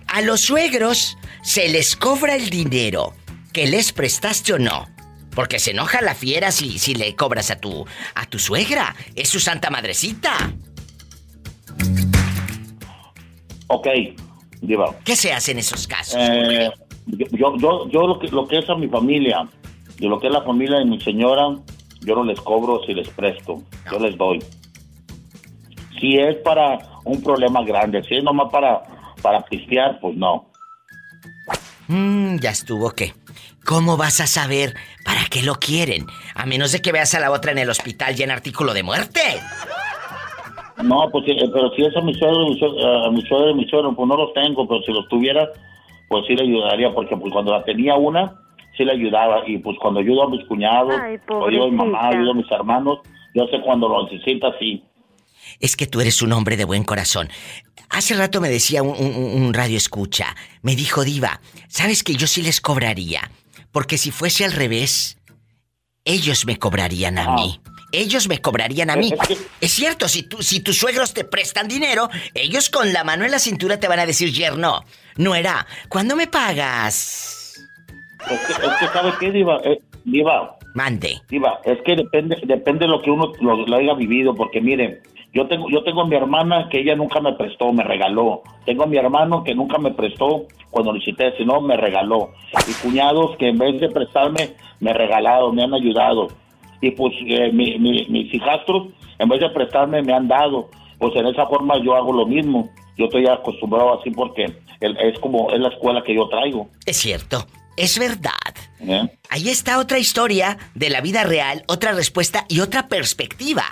A los suegros se les cobra el dinero que les prestaste o no. Porque se enoja la fiera si, si le cobras a tu, a tu suegra. Es su santa madrecita. Ok, Diva. ¿Qué se hace en esos casos? Eh, yo, yo, yo lo, que, lo que es a mi familia, y lo que es la familia de mi señora, yo no les cobro si les presto, yo les doy. Si es para un problema grande, si es nomás para, para pistear, pues no. Mmm, ya estuvo, ¿qué? ¿Cómo vas a saber para qué lo quieren? A menos de que veas a la otra en el hospital y en artículo de muerte. No, pues, eh, pero si es a mi suegro, mi suegro, a mi suegro y mi suegro, pues no los tengo, pero si los tuviera, pues sí le ayudaría, porque pues cuando la tenía una, sí le ayudaba, y pues cuando ayudo a mis cuñados, Ay, o ayudo a mi mamá, ayudo a mis hermanos, yo sé cuando lo necesita, sí. Es que tú eres un hombre de buen corazón. Hace rato me decía un, un- un radio escucha, me dijo Diva, ¿sabes que yo sí les cobraría? Porque si fuese al revés, ellos me cobrarían a mí. Ellos me cobrarían a mí. Es cierto, si, tú, si tus suegros te prestan dinero, ellos con la mano en la cintura te van a decir, yerno, no era, ¿cuándo me pagas? Es que, es que ¿sabe qué, Diva? Eh, Diva. Mande. Diva, es que depende, depende de lo que uno lo, lo haya vivido, porque mire, yo tengo, yo tengo a mi hermana que ella nunca me prestó, me regaló. Tengo a mi hermano que nunca me prestó cuando necesité, sino me regaló. Y cuñados que en vez de prestarme, me regalaron, me han ayudado. Y pues eh, mi- mi- mis hijastros, en vez de prestarme, me han dado. Pues en esa forma yo hago lo mismo. Yo estoy acostumbrado así porque es como, es la escuela que yo traigo. Es cierto, es verdad. ¿eh? Ahí está otra historia de la vida real, otra respuesta y otra perspectiva.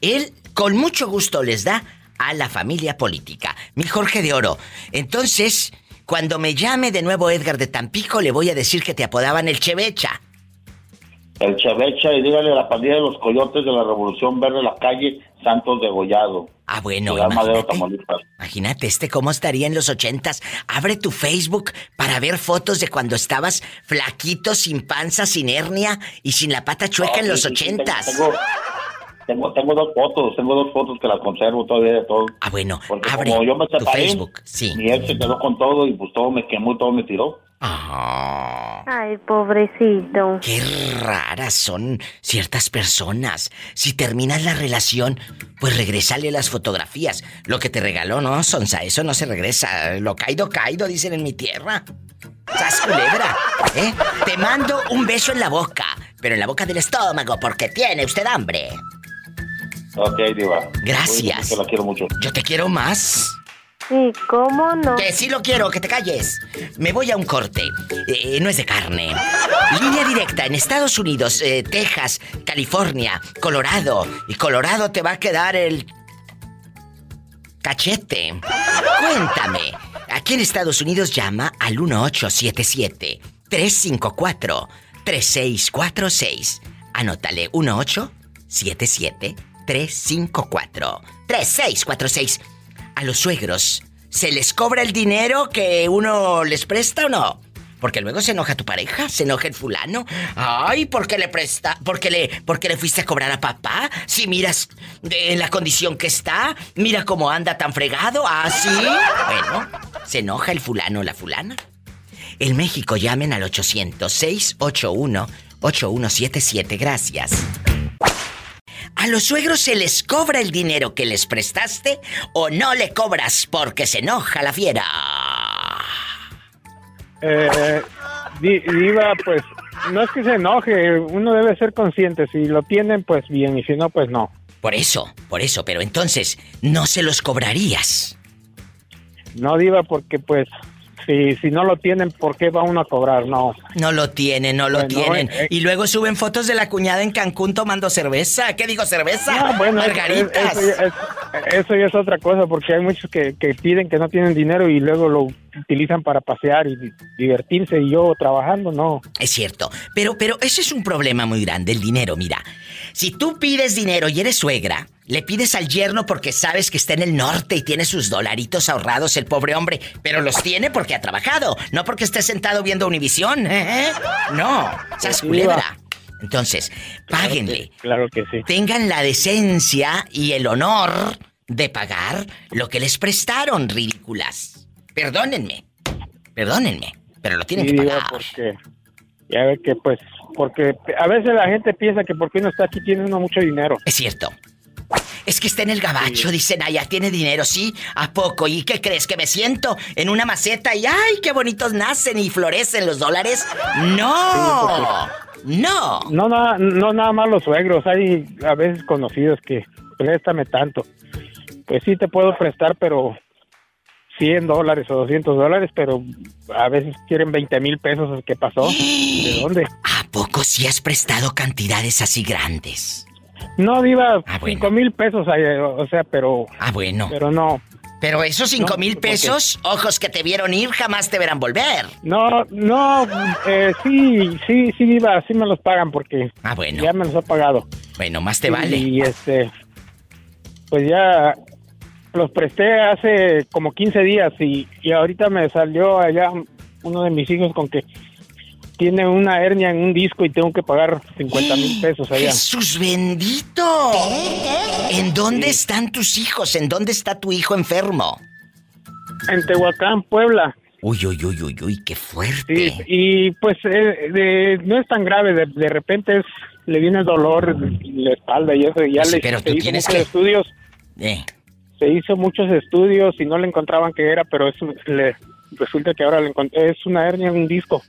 Él con mucho gusto les da a la familia política. Mi Jorge de Oro. Entonces, cuando me llame de nuevo Edgar de Tampico, le voy a decir que te apodaban el Chevecha. El Chevecha y dígale a la pandilla de los coyotes de la Revolución Verde la calle Santos de Gollado. Ah, bueno, Madero, imagínate. Este cómo estaría en los ochentas. Abre tu Facebook para ver fotos de cuando estabas flaquito, sin panza, sin hernia y sin la pata chueca en los sí, ochentas. Tengo, tengo, tengo dos fotos, tengo dos fotos que las conservo todavía de todo. Ah, bueno, Porque abre como yo me tu Facebook, sí. mi ex se quedó con todo y pues todo me quemó y todo me tiró. Ay, pobrecito. Qué raras son ciertas personas. Si terminas la relación, pues regrésale las fotografías. Lo que te regaló, ¿no, Sonsa? Eso no se regresa. Lo caído, caído, dicen en mi tierra. ¡Sas culebra! ¿Eh? Te mando un beso en la boca, pero en la boca del estómago, porque tiene usted hambre. Ok, Diva. Gracias. La quiero mucho. Yo te quiero más. Sí, ¿cómo no? Que sí lo quiero, que te calles. Me voy a un corte. Eh, no es de carne. Línea directa en Estados Unidos, eh, Texas, California, Colorado. Y Colorado te va a quedar el cachete. Cuéntame. Aquí en Estados Unidos llama al 1877 354 3646. Anótale 1877 354 3646. A los suegros, ¿se les cobra el dinero que uno les presta o no? Porque luego se enoja tu pareja, se enoja el fulano. Ay, ¿por qué le presta? ¿Por qué le, por qué le fuiste a cobrar a papá? Si miras de- en la condición que está, mira cómo anda tan fregado. ¿Ah, sí? Bueno, se enoja el fulano o la fulana. En México llamen al 800-681-8177. Gracias. ¿A los suegros se les cobra el dinero que les prestaste o no le cobras porque se enoja la fiera? Eh, di- diva, pues no es que se enoje, uno debe ser consciente. Si lo tienen, pues bien, y si no, pues no. Por eso, por eso, pero entonces, ¿no se los cobrarías? No, diva, porque pues si, si no lo tienen, ¿por qué va uno a cobrar? No. No lo tienen, no lo Bueno, tienen. eh, eh. Y luego suben fotos de la cuñada en Cancún tomando cerveza. ¿Qué digo, cerveza? No, bueno, es- Margaritas. es- eso, ya es, eso ya es otra cosa, porque hay muchos que, que piden que no tienen dinero y luego lo utilizan para pasear y di- divertirse y yo trabajando, no. Es cierto, pero, pero ese es un problema muy grande, el dinero, mira. Si tú pides dinero y eres suegra, Le pides al yerno porque sabes que está en el norte y tiene sus dolaritos ahorrados el pobre hombre, pero los tiene porque ha trabajado, no porque esté sentado viendo Univisión, ¿eh? No, seas culebra. Entonces, páguenle. Claro que sí. Tengan la decencia y el honor de pagar lo que les prestaron, ridículas. Perdónenme. Perdónenme, pero lo tienen Sí, que pagar. porque ya ve que pues porque a veces la gente piensa que porque uno está aquí tiene uno mucho dinero. Es cierto. Es que está en el gabacho, dicen, allá tiene dinero, sí, ¿a poco? ¿Y qué crees? ¿Que me siento en una maceta y ¡ay, qué bonitos nacen y florecen los dólares? ¡No! ¡No! No, no, no nada más los suegros, hay a veces conocidos que préstame tanto. Pues sí te puedo prestar, pero 100 dólares o 200 dólares, pero a veces quieren 20 mil pesos. ¿Qué pasó? ¿De dónde? ¿A poco sí has prestado cantidades así grandes? No, Diva, Ah, bueno. 5 mil pesos, ay, o sea, pero... Ah, bueno. Pero no. Pero esos cinco No, mil porque- pesos, ojos que te vieron ir, jamás te verán volver. No, no, eh, sí, sí, sí, Diva, sí me los pagan porque Ah, bueno. ya me los ha pagado. Bueno, más te Y- vale. Y este, pues ya los presté hace como 15 días y, y ahorita me salió allá uno de mis hijos con que tiene una hernia en un disco y tengo que pagar 50 mil pesos allá. ¡Jesús bendito! ¿En dónde están tus hijos? ¿En dónde está tu hijo enfermo? En Tehuacán, Puebla. Uy, uy, uy, uy, uy, qué fuerte. Sí, y pues eh, de- no es tan grave, de, de repente es, le viene el dolor en la espalda y eso, y ya Pues sí, le pero se tú hizo tienes muchos que- estudios, Eh, se hizo muchos estudios y no le encontraban qué era, pero eso le, resulta que ahora le encont- es una hernia en un disco.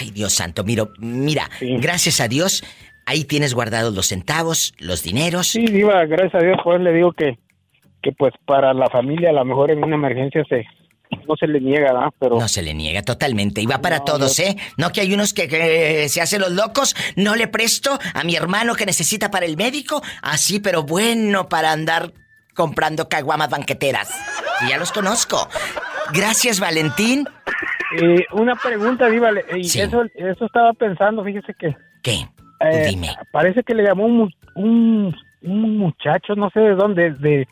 Ay, Dios santo, miro, mira, gracias a Dios, ahí tienes guardados los centavos, los dineros. Sí, Diva, gracias a Dios, pues le digo que, que pues para la familia a lo mejor en una emergencia se no se le niega, ¿verdad? Pero No se le niega totalmente. Y va para No, todos, ¿eh? No que hay unos que, que se hacen los locos. No le presto a mi hermano que necesita para el médico. Así, pero bueno para andar comprando caguamas banqueteras. Y ya los conozco. Gracias, Valentín. Eh, una pregunta, Diva, le- y Sí. eso, eso estaba pensando, fíjese que... ¿Qué? Eh, Dime. Parece que le llamó un, un, un muchacho, no sé de dónde, de, de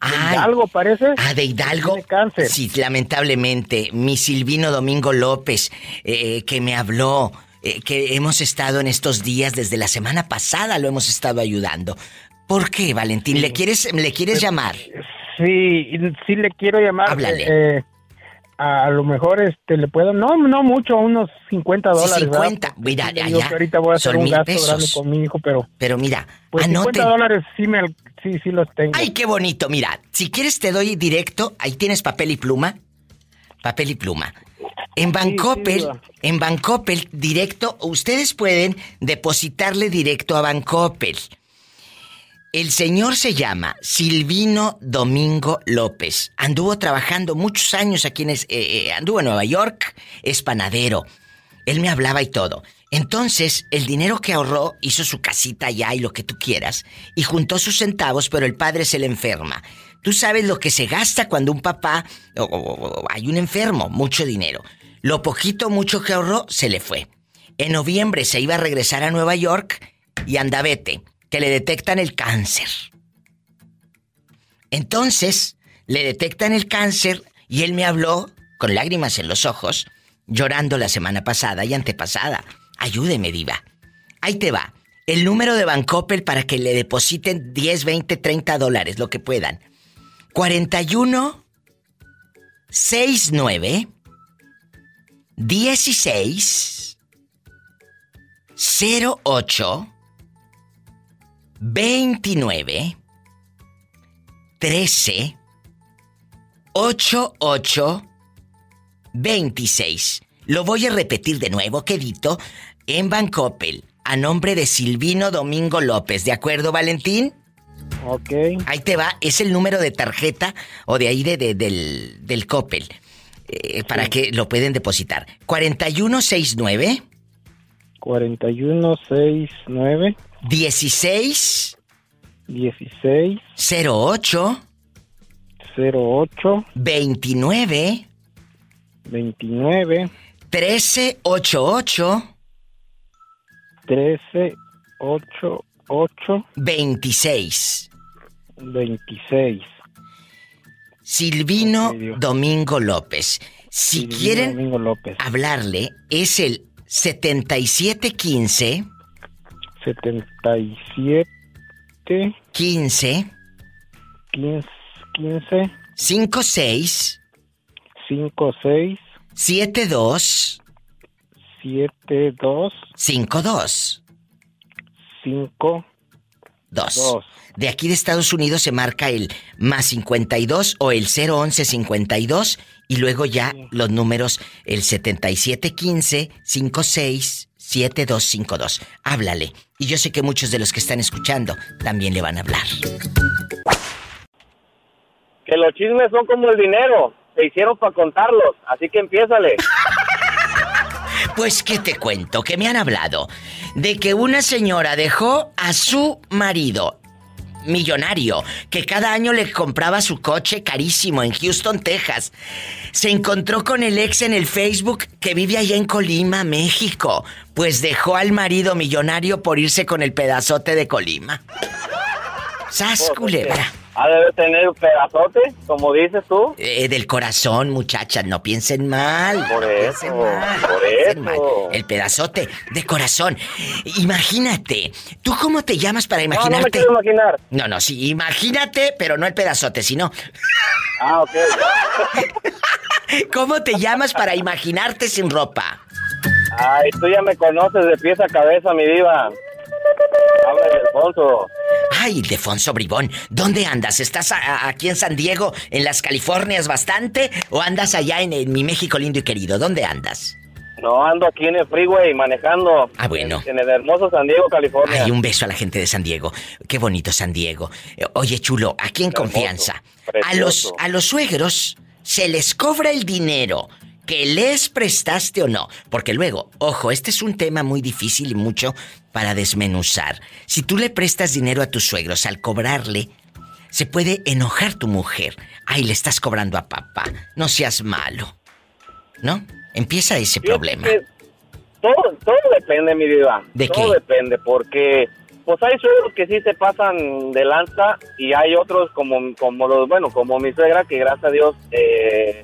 Ay. Hidalgo, parece. Ah, de Hidalgo. Tiene cáncer. Sí, lamentablemente. Mi Silvino Domingo López, eh, que me habló, eh, que hemos estado en estos días, desde la semana pasada lo hemos estado ayudando. ¿Por qué, Valentín? ¿Le quieres, ¿le quieres llamar? Sí, sí le quiero llamar. Háblale. eh, a lo mejor este le puedo, no, no mucho, unos 50 Sí, dólares. ¿verdad? 50. Mira, ya, ya. ahorita voy a hacer un gasto pesos. grande con mi hijo, pero Pero mira, pues 50 anoten. dólares sí me, sí, sí los tengo. Ay, qué bonito. Mira, si quieres te doy directo. Ahí tienes papel y pluma. Papel y pluma. En Bancoppel, Diva. en Bancoppel, directo, ustedes pueden depositarle directo a Bancoppel. El señor se llama Silvino Domingo López. Anduvo trabajando muchos años aquí en... eh, eh, anduvo en Nueva York, es panadero. Él me hablaba y todo. Entonces, el dinero que ahorró hizo su casita allá y lo que tú quieras. Y juntó sus centavos, pero el padre se le enferma. Tú sabes lo que se gasta cuando un papá... o- o- o- hay un enfermo, mucho dinero. Lo poquito, mucho que ahorró, se le fue. En noviembre se iba a regresar a Nueva York y anda vete, que le detectan el cáncer. Entonces, le detectan el cáncer y él me habló con lágrimas en los ojos, llorando la semana pasada y antepasada. Ayúdeme, diva. Ahí te va. El número de Bancoppel para que le depositen 10, 20, 30 dólares, lo que puedan. 41 69 16 08 29 13 88 26. Lo voy a repetir de nuevo, quedito, en Bancoppel, a nombre de Silvino Domingo López. ¿De acuerdo, Valentín? Ok. Ahí te va, es el número de tarjeta o de ahí de, de- del, del Coppel. eh, para que lo pueden depositar. 4169 4169 16 16 08 08 29 29 1388 13 8 8 26. 26. Silvino Domingo López. Si Silvino quieren Domingo López. hablarle, es el 7715 77 15 15 15 56 56 72 72 52 5 2. De aquí de Estados Unidos se marca el más 52 o el 011 52 y luego ya los números el 7715 56 7252. Háblale. Y yo sé que muchos de los que están escuchando también le van a hablar. Que los chismes son como el dinero. Se hicieron para contarlos. Así que empiézale. Pues que te cuento que me han hablado de que una señora dejó a su marido millonario que cada año le compraba su coche carísimo en Houston, Texas. Se encontró con el ex en el Facebook que vive allá en Colima, México. Pues dejó al marido millonario por irse con el pedazote de Colima. ¡Sas, culebra! Ha de tener un pedazote, como dices tú. Eh, del corazón, muchachas, no piensen mal. Por no eso, mal, por eso. mal. El pedazote de corazón. Imagínate, ¿tú cómo te llamas para No, no me imaginarte? quiero imaginar. No, no, sí, imagínate, pero no el pedazote, sino. Ah, ok. ¿Cómo te llamas para imaginarte sin ropa? Ay, tú ya me conoces de pies a cabeza, mi diva. Habla de Alfonso. Ay, Ildefonso Bribón, ¿dónde andas? ¿Estás a- a- aquí en San Diego, en las Californias bastante? ¿O andas allá en, en mi México lindo y querido? ¿Dónde andas? No, ando aquí en el freeway manejando. Ah, bueno. En, en el hermoso San Diego, California. Ay, un beso a la gente de San Diego. Qué bonito San Diego. Eh, Oye, chulo, aquí en confianza. A los, a los suegros se les cobra el dinero que les prestaste o no. Porque luego, ojo, este es un tema muy difícil y mucho para desmenuzar. Si tú le prestas dinero a tus suegros al cobrarle, se puede enojar tu mujer. Ay, le estás cobrando a papá. No seas malo. ¿No? Empieza ese problema. Todo, todo depende, mi diva. ¿De todo qué? depende, porque pues hay suegros que sí se pasan de lanza y hay otros como, como los, bueno, como mi suegra, que gracias a Dios, eh,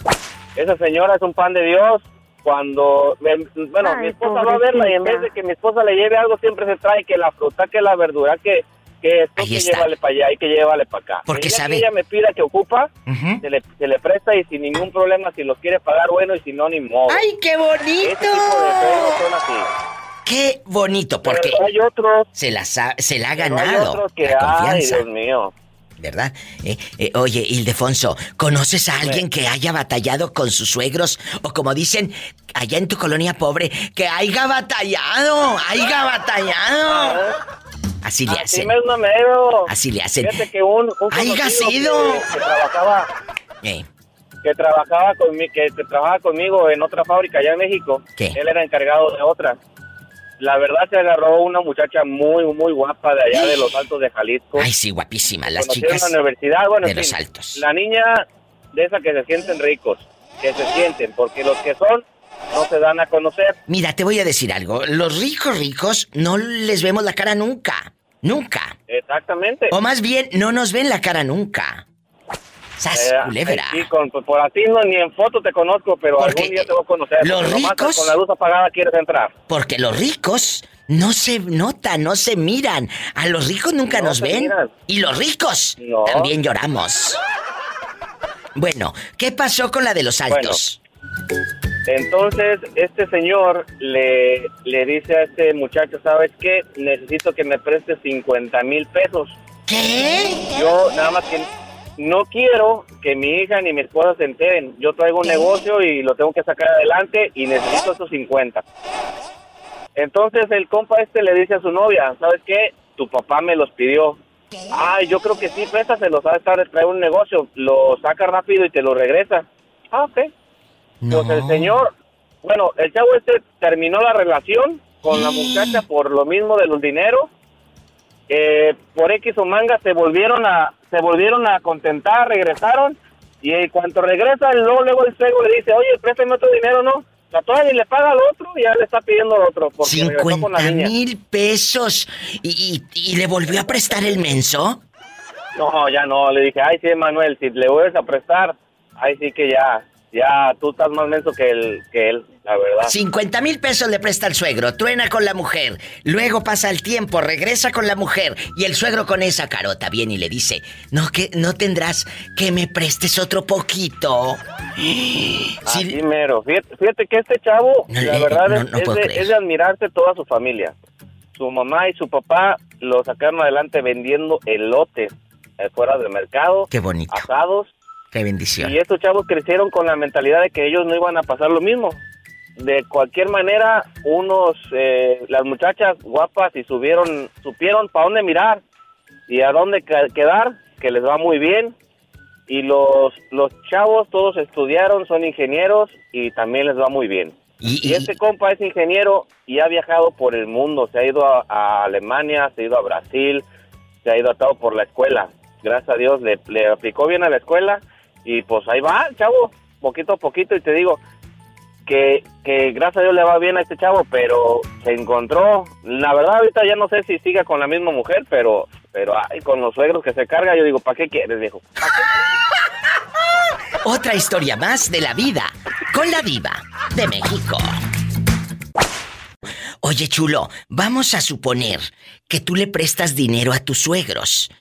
esa señora es un pan de Dios. Cuando, me- bueno, mi esposa va a verla y en vez de que mi esposa le lleve algo, siempre se trae que la fruta, que la verdura, que, que esto, Ahí que está. llévale para allá y que llévale para acá. Porque El día sabe- que ella me pida que ocupa, se, le, se le presta y sin ningún problema, si los quiere pagar, bueno, y si no, ni modo. ¡Ay, qué bonito! Ese tipo de suegros son así. Qué bonito, porque Pero hay otros, se la, se la ha pero hay ganado otros que, la ay, confianza. Dios mío. ¿Verdad? Eh, eh, oye, Ildefonso, ¿conoces a alguien que haya batallado con sus suegros? O como dicen allá en tu colonia pobre, que haya batallado, haya batallado. Así le hacen. Así le hacen. Fíjate que un, un ¡Haiga conocido sido! Que, que trabajaba, Eh, que trabajaba conmigo, que, que trabajaba conmigo en otra fábrica allá en México. ¿Qué? Él era encargado de otra. La verdad se agarró una muchacha muy, muy guapa de allá de los Altos de Jalisco. Ay, sí, guapísima. Las Conocieron chicas en la universidad, bueno, de en los altos. La niña de esa que se sienten ricos, que se sienten, porque los que son no se dan a conocer. Mira, te voy a decir algo. Los ricos ricos no les vemos la cara nunca. Nunca. Exactamente. O más bien, no nos ven la cara nunca. ¡Sas, Eh, culebra! sí, con- por así no, ni en foto te conozco, pero Porque algún día te voy a conocer. los ricos- Con la luz apagada quieres entrar. Porque los ricos no se notan, no se miran. A los ricos nunca No nos ven. miran. Y los ricos No. también lloramos. Bueno, ¿qué pasó con la de los altos? Entonces, este señor le, le dice a este muchacho, ¿sabes qué? Necesito que me prestes 50 mil pesos. ¿Qué? Yo nada más que no quiero que mi hija ni mi esposa se enteren. Yo traigo un negocio y lo tengo que sacar adelante y necesito esos 50. Entonces el compa este le dice a su novia, ¿sabes qué? Tu papá me los pidió. Ay, yo creo que sí, préstaselos, a estar trae un negocio, lo saca rápido y te lo regresa. Ah, ok. Pues el señor, bueno, el chavo este terminó la relación con la muchacha por lo mismo de los dineros. Eh, por X o manga se volvieron a se volvieron a contentar, regresaron y en cuanto regresa luego, luego el cego le dice, oye, préstame otro dinero, ¿no? La todavía ni le paga al otro y ya le está pidiendo al otro porque regresó con la 50 niña. mil pesos. ¿Y, y- y le volvió a prestar el menso? No, ya no. Le dije, ay, sí, Manuel, si le vuelves a prestar, ay, sí que ya, ya, tú estás más menso que él, que él la verdad. 50 mil pesos le presta el suegro, truena con la mujer, luego pasa el tiempo, regresa con la mujer y el suegro con esa carota viene y le dice, no que no tendrás que me prestes otro poquito. Así mero. Fíjate, fíjate que este chavo, No la verdad no- es, no es puedo de, es de admirarse toda su familia. Su mamá y su papá lo sacaron adelante vendiendo elotes eh, fuera del mercado, Qué bonito. asados. Qué bendición. Y estos chavos crecieron con la mentalidad de que ellos no iban a pasar lo mismo. De cualquier manera, unos, eh, las muchachas guapas y subieron, supieron para dónde mirar y a dónde quedar, que les va muy bien. Y los, los chavos todos estudiaron, son ingenieros y también les va muy bien. Y, este compa es ingeniero y ha viajado por el mundo, se ha ido a, a Alemania, se ha ido a Brasil, se ha ido a todo por la escuela. Gracias a Dios le, le aplicó bien a la escuela y pues ahí va, chavo, poquito a poquito y te digo que, que gracias a Dios le va bien a este chavo, pero se encontró, la verdad ahorita ya no sé si siga con la misma mujer, pero pero ay, con los suegros que se carga, yo digo, ¿para qué quieres, viejo? Otra historia más de la vida con la diva de México. Oye, chulo, vamos a suponer que tú le prestas dinero a tus suegros.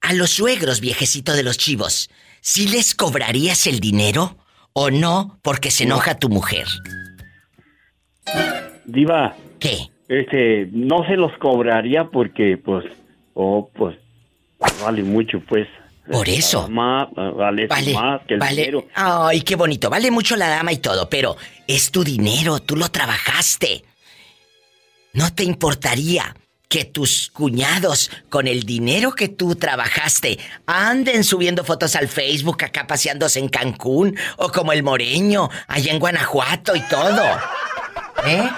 A los suegros, viejecito de los chivos, ¿sí les cobrarías el dinero o no porque se enoja tu mujer? Diva. ¿Qué? Este, no se los cobraría porque, pues, oh, pues, vale mucho, pues. Por eso. Más, vale, Vale, más que el vale. dinero. Ay, qué bonito. Vale mucho la dama y todo, pero es tu dinero, tú lo trabajaste. ¿No te importaría que tus cuñados, con el dinero que tú trabajaste, anden subiendo fotos al Facebook acá paseándose en Cancún o como el Moreño, allá en Guanajuato y todo? ¿Eh?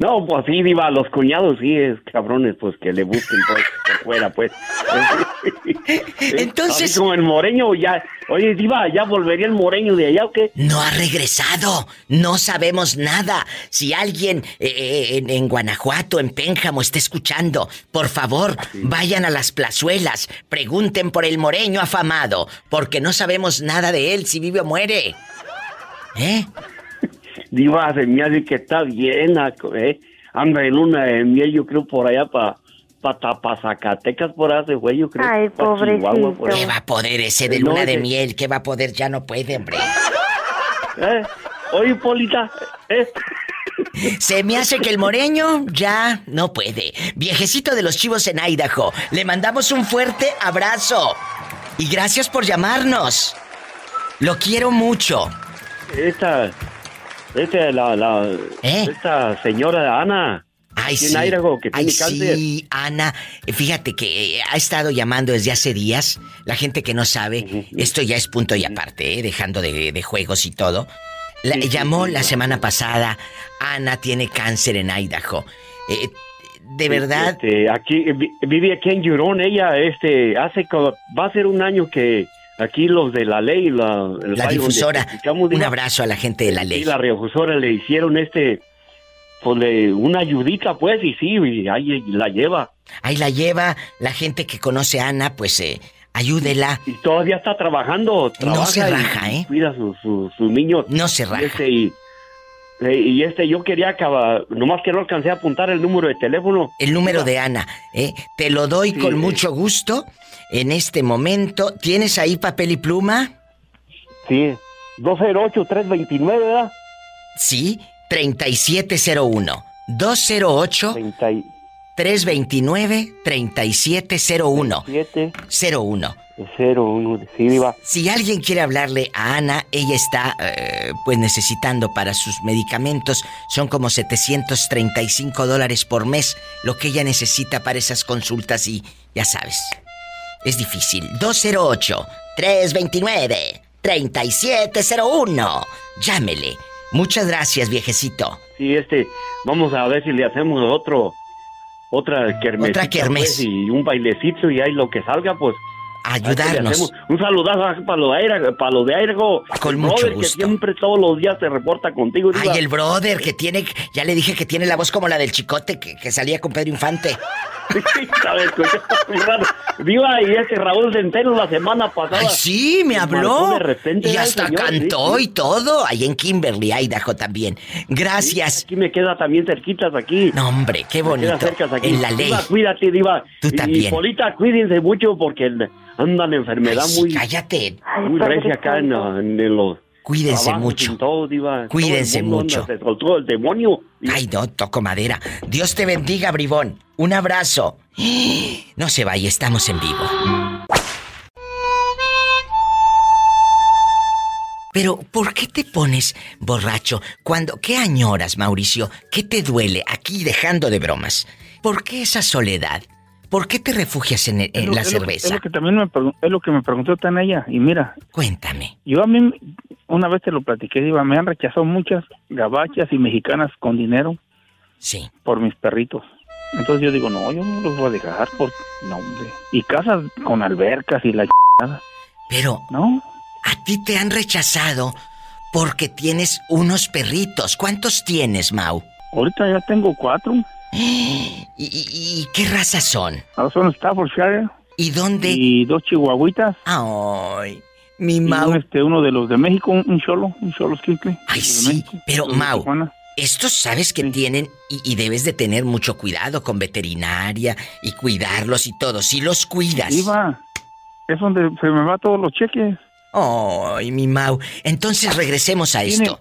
No, pues sí, Diva, los cuñados sí es cabrones, pues que le busquen pues, por fuera, pues. Entonces- Así como el moreño ya. Oye, Diva, ¿ya volvería el moreño de allá o qué? No ha regresado. No sabemos nada. Si alguien eh, eh, en, en Guanajuato, en Pénjamo, está escuchando, por favor, vayan a las plazuelas, pregunten por el moreño afamado, porque no sabemos nada de él, si vive o muere. ¿Eh? Diva, se me hace que está bien, aco- ¿eh? Anda en luna de miel, yo creo, por allá para pa, Zacatecas, por allá se fue, yo creo. Ay, Chihuahua, por ¿Qué va a poder ese de No, luna de ese- miel? ¿Qué va a poder? Ya no puede, hombre. ¿Eh? Oye, Polita, ¿eh? Se me hace que el moreño ya no puede. Viejecito de los chivos en Idaho, le mandamos un fuerte abrazo. Y gracias por llamarnos. Lo quiero mucho. Esta, esta, la, la, esta señora Ana. Ay, sí. Idaho, que Ay, tiene cáncer. sí, Ana. Fíjate que eh, ha estado llamando desde hace días. La gente que no sabe, esto ya es punto y aparte, eh, dejando de, de juegos y todo. La- Sí, sí, llamó sí, la semana pasada. Ana tiene cáncer en Idaho. Eh, de verdad, Este, aquí, vi- vive aquí en Yurón, ella, este, hace, va a ser un año que aquí los de la ley, la, el la radio donde difusora. Un abrazo a la gente de la ley. la radiodifusora le hicieron este, pues le, una ayudita, pues, y sí, y ahí la lleva. Ahí la lleva la gente que conoce a Ana, pues eh, ayúdela. Y todavía está trabajando, trabaja se y- raja, y ¿eh? Cuida a sus su, sus niños. No se Y raja. este, y, eh, y este, yo quería acabar, nomás que no alcancé a apuntar el número de teléfono. El número de Ana, ¿eh? Te lo doy con mucho gusto. En este momento, ¿tienes ahí papel y pluma? Sí, 208-329, ¿verdad? Sí, 3701. 208 329 3701. 01. 01, sí, diva. Si alguien quiere hablarle a Ana, ella está eh, pues necesitando para sus medicamentos, son como 735 dólares por mes, lo que ella necesita para esas consultas y ya sabes, es difícil. 208-329-3701. Llámele. Muchas gracias, viejecito. Sí, este, vamos a ver si le hacemos otro, otra kermés. Otra kermés. y un bailecito y ahí lo que salga, pues. Ayudarnos. Un saludazo para los de Aire, para los de. Con El mucho brother gusto. que siempre todos los días se reporta contigo. diva. Ay, el brother que tiene, ya le dije que tiene la voz como la del chicote que, que salía con Pedro Infante. Viva, y ese Raúl Centeno la semana pasada. Ay, sí, me habló. de repente, y ¿verdad, hasta señor? cantó Sí, y todo. Ahí en Kimberly, Idaho también. Gracias. Aquí me queda también cerquitas aquí. No, hombre, qué Me queda bonito. aquí. En la ley. Diva, cuídate, Diva. Tú Y- también. Y Polita, cuídense mucho porque andan enfermedad Ay, sí, muy... cállate. Muy recia acá en, en los... Cuídense trabajos mucho. y todo, Diva. Cuídense Todo mucho. anda, Se soltó el demonio. Ay, no, toco madera. Dios te bendiga, bribón. Un abrazo. No se vaya, estamos en vivo. Pero, ¿por qué te pones borracho cuando... ¿Qué añoras, Mauricio? ¿Qué te duele aquí dejando de bromas? ¿Por qué esa soledad? ¿Por qué te refugias en, en Es lo- la lo- cerveza? Es lo que también me, es lo que me preguntó tan ella. Y mira, Cuéntame. yo a mí, una vez te lo platiqué, Diva, me han rechazado muchas gabachas y mexicanas con dinero. Sí. Por mis perritos. Entonces yo digo, no, yo no los voy a dejar por... No, hombre. Y casas con albercas y la chingada. Pero... ¿No? A ti te han rechazado porque tienes unos perritos. ¿Cuántos tienes, Mau? Ahorita ya tengo cuatro. ¿Y, y- y qué razas son? Ahora son Staffordshire. ¿Y dónde? Y dos chihuahuitas. Ay, mi Mau. un, este, uno de los de México, un, cholo, un cholo esquincle. Ay, sí. México, Pero, Mau, estos sabes que tienen y, y debes de tener mucho cuidado con veterinaria y cuidarlos y todo. Si los cuidas. Iba, es donde se me va todos los cheques. Ay, mi Mau. Entonces regresemos a esto.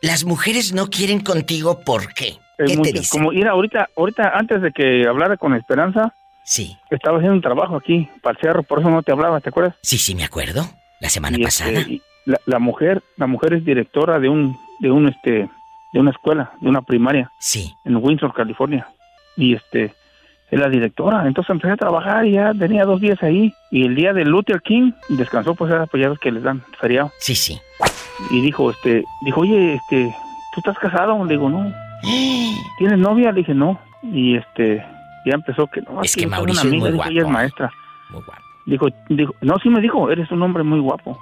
Las mujeres no quieren contigo, ¿por qué? Como ir ahorita, ahorita antes de que hablara con Esperanza, Sí. estaba haciendo un trabajo aquí para el cerro, por eso no te hablaba, ¿te acuerdas? Sí, sí, me acuerdo. La semana Y, este, pasada. y la, la mujer, la mujer es directora de un, de un, este, de una escuela, de una primaria. Sí. En Windsor, California. Y este, es la directora. Entonces empecé a trabajar y ya tenía dos días ahí. Y el día de Luther King descansó, pues era ya ves que les dan feriado. Sí, sí. Y dijo, este, dijo, oye, este, ¿tú estás casado? Le digo, no. ¿Tienes novia? Le dije, no. Y este, ya empezó que no. Es que Mauricio es muy dijo, ella es guapo. maestra. Muy guapo. Dijo, dijo, no, sí me dijo, eres un hombre muy guapo.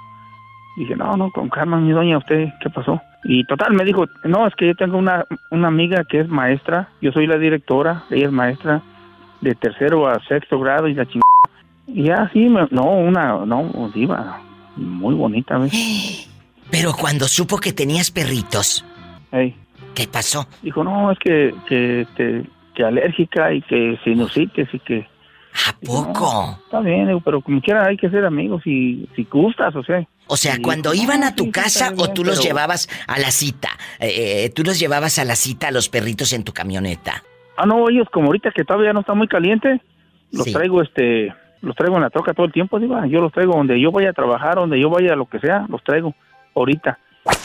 Dije, no, no, con calma, mi doña, ¿usted qué pasó? Y total, me dijo, no, es que yo tengo una, una amiga que es maestra, yo soy la directora, ella es maestra de tercero a sexto grado y la chingada. Y ya, sí, me- no, una, no, diva, muy bonita, ¿ves? Pero cuando supo que tenías perritos, Ey. ¿Qué pasó? Dijo, no, es que, que, este, que alérgica y que sinusitis y que... ¿A poco? está bien, pero como quiera hay que ser amigos y si gustas, o sea. O sea, Y cuando iban "No, a tu sí, casa o tú los pero- llevabas a la cita. Eh, eh, tú los llevabas a la cita a los perritos en tu camioneta. Ah, no, ellos como ahorita que todavía no está muy caliente, los Sí. traigo este, los traigo en la troca todo el tiempo, digo, yo los traigo donde yo vaya a trabajar, donde yo vaya a lo que sea, los traigo ahorita.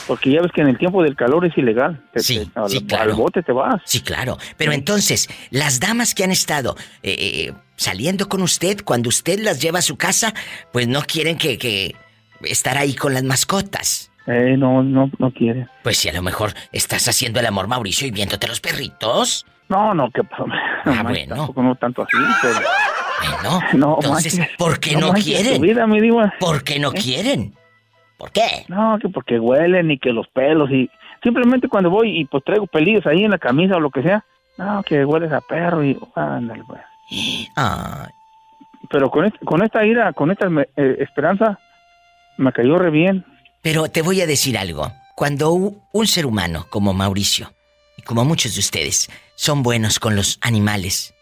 Porque ya ves que en el tiempo del calor es ilegal. Te- Sí, te- al, sí, claro. al bote te vas. Sí, claro. Pero entonces, las damas que han estado eh, eh, saliendo con usted, cuando usted las lleva a su casa, pues no quieren que, que estar ahí con las mascotas. Eh, no, no, no quiere. Pues si a lo mejor estás haciendo el amor, Mauricio, y viéndote los perritos. No, no, que. Ah, bueno. Tampoco no tanto así, pero... Bueno, No, entonces, manches. ¿por qué No no, quieren? vida, mi. ¿Por qué no ¿Eh? quieren? ¿Por qué? No, que porque huelen y que los pelos y... Simplemente cuando voy y pues traigo pelillos ahí en la camisa o lo que sea, no, que hueles a perro y... Ándale, pues. Ah, Pero con, este- con esta ira, con esta eh, esperanza, me cayó re bien. Pero te voy a decir algo. Cuando un ser humano como Mauricio, y como muchos de ustedes, son buenos con los animales,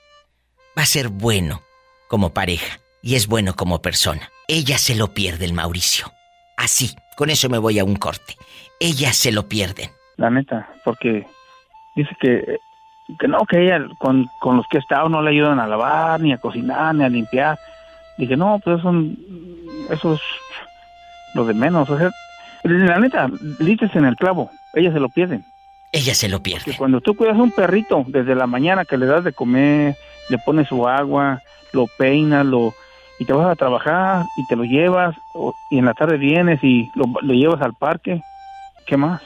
va a ser bueno como pareja y es bueno como persona. Ella se lo pierde el Mauricio. Así, con eso me voy a un corte. Ella se lo pierden. La neta, porque dice que, que no, que ella con, con los que ha estado no le ayudan a lavar, ni a cocinar, ni a limpiar. Dije, no, pues eso, eso es lo de menos. O sea, la neta, dices en el clavo, ellas se lo pierden. Ella se lo pierde. Que cuando tú cuidas a un perrito desde la mañana que le das de comer, le pones su agua, lo peinas, lo y te vas a trabajar y te lo llevas o- y en la tarde vienes y lo, lo llevas al parque, ¿qué más?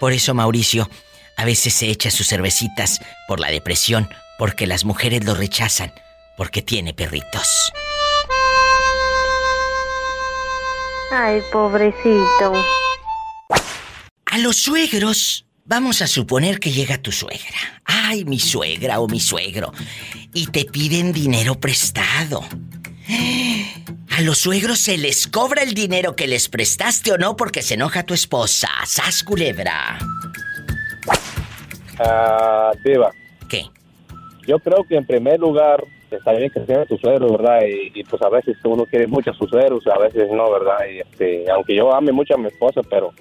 Por eso Mauricio a veces se echa sus cervecitas por la depresión, porque las mujeres lo rechazan, porque tiene perritos. Ay, pobrecito. A los suegros Vamos a suponer que llega tu suegra. Ay, mi suegra o mi suegro. Y te piden dinero prestado. A los suegros se les cobra el dinero que les prestaste o no porque se enoja tu esposa. Sas culebra. Ah, Diva. ¿Qué? Yo creo que en primer lugar está bien que sea tu suegro, ¿verdad? Y, y, pues a veces uno quiere mucho a sus suegros, a veces no, ¿verdad? Y este, aunque yo ame mucho a mi esposa, pero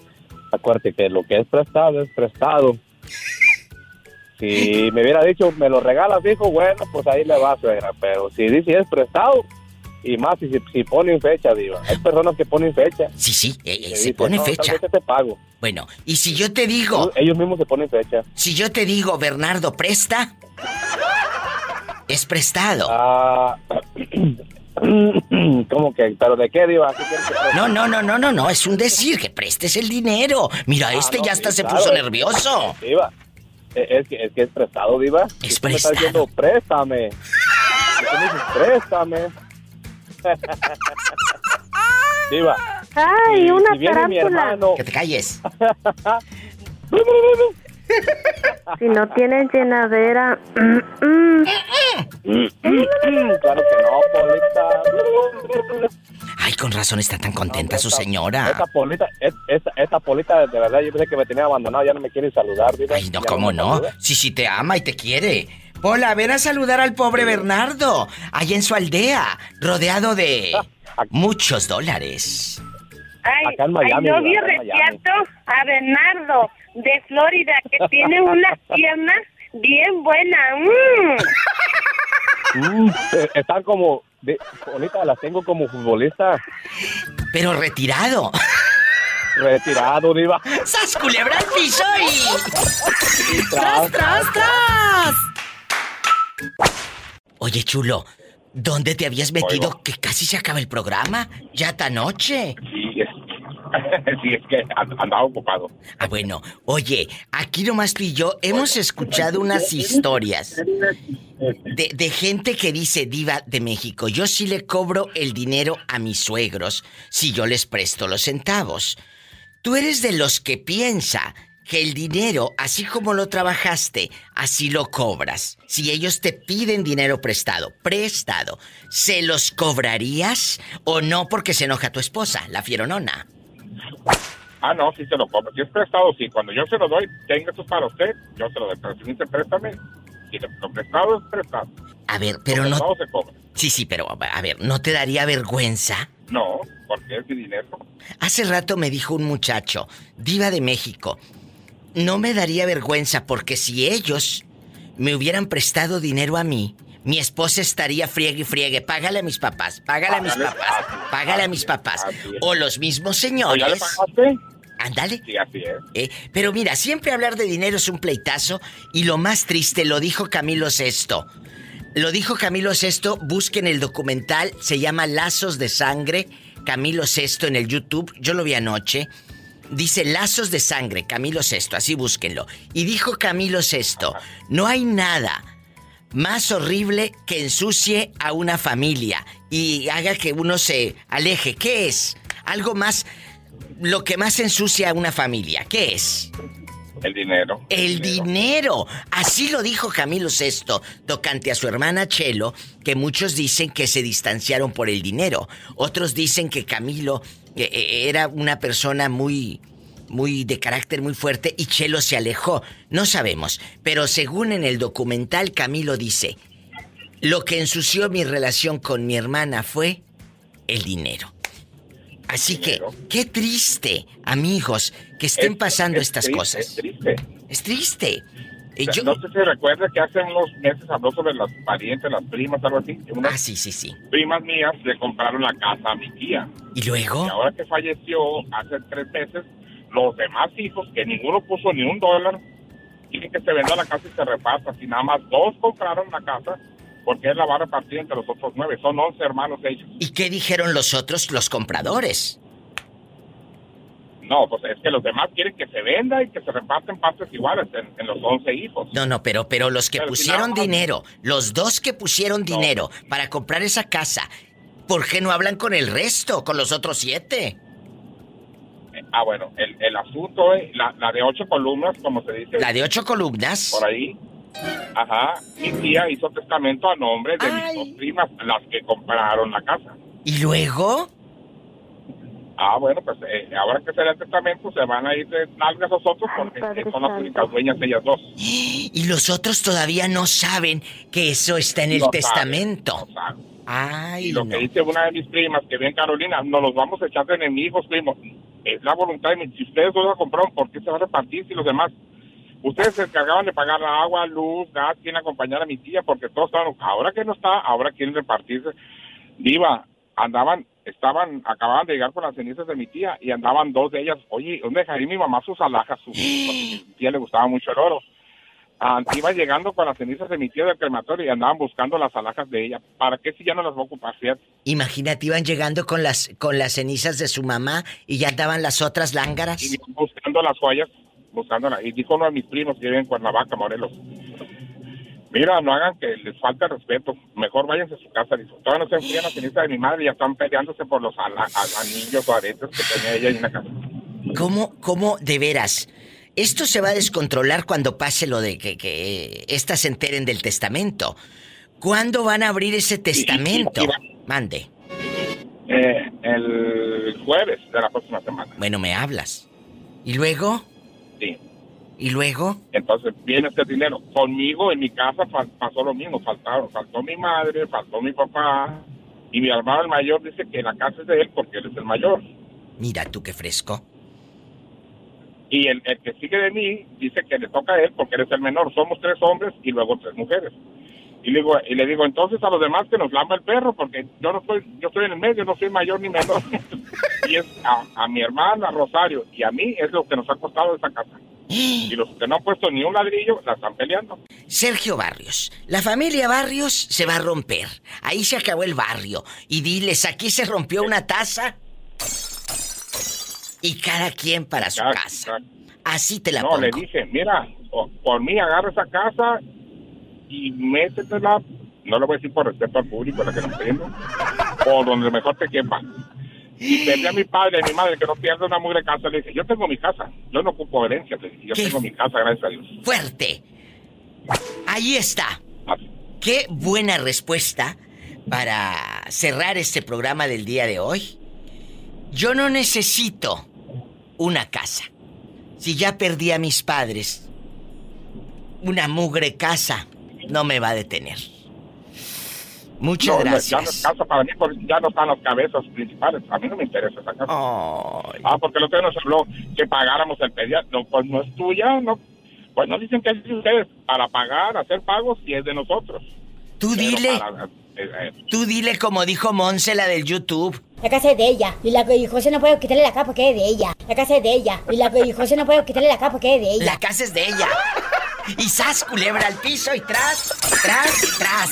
acuérdate que lo que es prestado es prestado. Si me hubiera dicho, me lo regalas, hijo, bueno, pues ahí le va, suegra. Pero si dice es prestado, y más si, si ponen fecha, digo. Hay personas que ponen fecha. Sí, sí, eh, eh, se dicen, pone "No, fecha. te pago. Bueno, y si yo te digo, Ellos mismos se ponen fecha. si yo te digo, Bernardo, presta, es prestado. Ah, ¿Cómo que? ¿Pero de qué, Diva? No, no, no, no, no, no, es un decir que prestes el dinero. Mira, Ah, este no, ya hasta sí, se claro. puso nervioso. Diva, eh, es que, es que es prestado, Diva. Es tú me estás diciendo, préstame. Me dices, préstame. Diva. Ay, si- una si tarántula. hermano... Que te calles. Si no tienen llenadera. mm, mm. claro que no, Polita. Ay, con razón está tan contenta su señora. Esta Polita, es- esta, esta Polita, de verdad, yo pensé que me tenía abandonado, ya no me quiere saludar, Diva. Ay, no, ¿cómo no? saluda. Si sí te ama y te quiere. Hola, ven a saludar al pobre Bernardo, allá en su aldea, rodeado de muchos dólares. Ay, Acá en Miami, ay, yo vi a Bernardo de Florida que tiene unas piernas bien buenas. Mm. Mm, eh, están como, de, las tengo como futbolista Pero retirado. retirado, Diva. ¡Sas culebra al piso y... ¡Tras, tras, tras! Oye, chulo, ¿dónde te habías metido que casi se acaba el programa? Ya esta noche. Sí, es, sí, es que and- andaba ocupado. Ah, bueno, oye, aquí nomás tú y yo hemos escuchado unas historias de, de gente que dice, diva de México, yo sí le cobro el dinero a mis suegros si yo les presto los centavos. Tú eres de los que piensa que el dinero, así como lo trabajaste, así lo cobras. Si ellos te piden dinero prestado, prestado, ¿se los cobrarías o no porque se enoja tu esposa, la fieronona? Ah, no, sí se lo compro. Si es prestado, sí. Cuando yo se lo doy, tenga esto para usted, yo se lo doy. Pero si dice préstame, si lo, prestado es prestado. A ver, pero no... se cobra. Sí, sí, pero a ver, ¿no te daría vergüenza? No, porque es mi dinero. Hace rato me dijo un muchacho, diva de México, no me daría vergüenza porque si ellos me hubieran prestado dinero a mí, mi esposa estaría friegue y friegue, págale a mis papás, págale a mis papás, págale a mis papás. O los mismos ¿O ¿Ya le señores. Ándale. Sí, así es. Eh, pero mira, siempre hablar de dinero es un pleitazo y lo más triste lo dijo Camilo Sesto. Lo dijo Camilo Sesto, busquen el documental, se llama Lazos de Sangre, Camilo Sesto en el YouTube, yo lo vi anoche. Dice Lazos de Sangre, Camilo Sesto, así búsquenlo. Y dijo Camilo Sesto, no hay nada más horrible que ensucie a una familia y haga que uno se aleje. ¿Qué es? Algo más, lo que más ensucia a una familia. ¿Qué es? El dinero. El dinero. Así lo dijo Camilo Sesto, tocante a su hermana Chelo, que muchos dicen que se distanciaron por el dinero. Otros dicen que Camilo era una persona muy muy de carácter muy fuerte y Chelo se alejó. No sabemos, pero según en el documental Camilo dice, lo que ensució mi relación con mi hermana fue el dinero. Así que, qué triste, amigos, que estén Es- pasando es estas triste, cosas. Es triste. Es triste. Y O sea, yo- No sé si recuerda que hace unos meses habló sobre las parientes, las primas, algo así. Unas Ah, sí, sí, sí. primas mías le compraron la casa a mi tía. ¿Y luego? Y ahora que falleció hace tres meses, los demás hijos, que ninguno puso ni un dólar, quieren que se venda la casa y se reparta. Si nada más dos compraron la casa, porque él la va a repartir entre los otros nueve. Son once hermanos ellos. ¿Y qué dijeron los otros, los compradores? No, pues es que los demás quieren que se venda y que se reparten partes iguales en, en los once hijos. No, no, pero, pero los que Pero pusieron dinero, los dos que pusieron dinero para comprar esa casa, ¿por qué no hablan con el resto, con los otros siete? Ah, bueno, el, el asunto es la, la de ocho columnas, como se dice. La de ocho columnas. Por ahí. Ajá. Mi tía hizo testamento a nombre de mis dos primas, las que compraron la casa. ¿Y luego? Ah, bueno, pues eh, ahora que será el testamento, se van a ir de nalgas los otros porque son las únicas dueñas ellas dos. Y los otros todavía no saben que eso está en el No saben, testamento. no saben. Ay, Y lo no. que dice una de mis primas, que bien Carolina, nos los vamos a echar de enemigos, primo. Es la voluntad de mi... Si ustedes dos la compraron, ¿por qué se va a repartir si los demás... Ustedes se encargaban de pagar la agua, luz, gas, quién acompañar a mi tía, porque todos estaban... Ahora que no está, ahora quieren repartirse. Diva, andaban, estaban, acababan de llegar con las cenizas de mi tía y andaban dos de ellas. Oye, ¿dónde dejaría mi mamá sus alhajas? Sus, porque mi tía le gustaba mucho el oro. Ah, iban llegando con las cenizas de mi tía del crematorio y andaban buscando las alhajas de ella. ¿Para qué si ya no las va a ocupar? Fíjate. Imagínate, iban llegando con las, con las cenizas de su mamá y ya andaban las otras lángaras. Y buscando las joyas, buscándolas. Y dijo uno de mis primos que vive en Cuernavaca, Morelos. Mira, no hagan que les falte respeto. Mejor váyanse a su casa. Todavía no se enfrían las cenizas de mi madre y ya están peleándose por los ala- a- anillos o aretes que tenía ella en una casa. ¿Cómo, cómo, de veras? Esto se va a descontrolar cuando pase lo de que, que estas se enteren del testamento. ¿Cuándo van a abrir ese testamento? Mande. Eh, el jueves de la próxima semana. Bueno, me hablas. ¿Y luego? Sí. ¿Y luego? Entonces viene este dinero. Conmigo en mi casa pasó lo mismo. Faltaron, faltó mi madre, faltó mi papá. Y mi hermano el mayor dice que la casa es de él porque él es el mayor. Mira tú qué fresco. Y el, el que sigue de mí dice que le toca a él porque él es el menor. Somos tres hombres y luego tres mujeres. Y le digo, y le digo entonces a los demás que nos lamba el perro porque yo no estoy, yo estoy en el medio, no soy mayor ni menor. y es a, a mi hermana, a Rosario, y a mí es lo que nos ha costado esa casa. Y los que no han puesto ni un ladrillo la están peleando. Sergio Barrios, la familia Barrios se va a romper. Ahí se acabó el barrio. Y diles, aquí se rompió una taza. Y cada quien para su casa. Así te la no, pongo. le dije, mira, por mí agarra esa casa y métetela, no lo voy a decir por respeto al público, la que nos viendo, o donde mejor te quepa. Y pedí a mi padre y a mi madre que no pierda una mugre casa, le dije, yo tengo mi casa, yo no ocupo herencia, le dije, yo tengo mi casa, gracias a Dios. Fuerte. Ahí está. Qué buena respuesta para cerrar este programa del día de hoy. Yo no necesito una casa. Si ya perdí a mis padres, una mugre casa no me va a detener. Muchas No, no, gracias. ya no para mí, porque ya no están las cabezas principales, a mí no me interesa esa casa. Ah, porque otro día nos habló que pagáramos el pediatra, no, pues no es tuya, no. Pues no dicen que es de ustedes, para pagar, hacer pagos, y es de nosotros. Tú Pero dile. para- eh, eh, Tú dile como dijo Monse, la del YouTube. La casa es de ella. Y la y José no puede quitarle la capa porque es de ella. La casa es de ella. Y la y José no puede quitarle la capa porque es de ella. La casa es de ella. Y sas, culebra al piso y tras, tras, tras.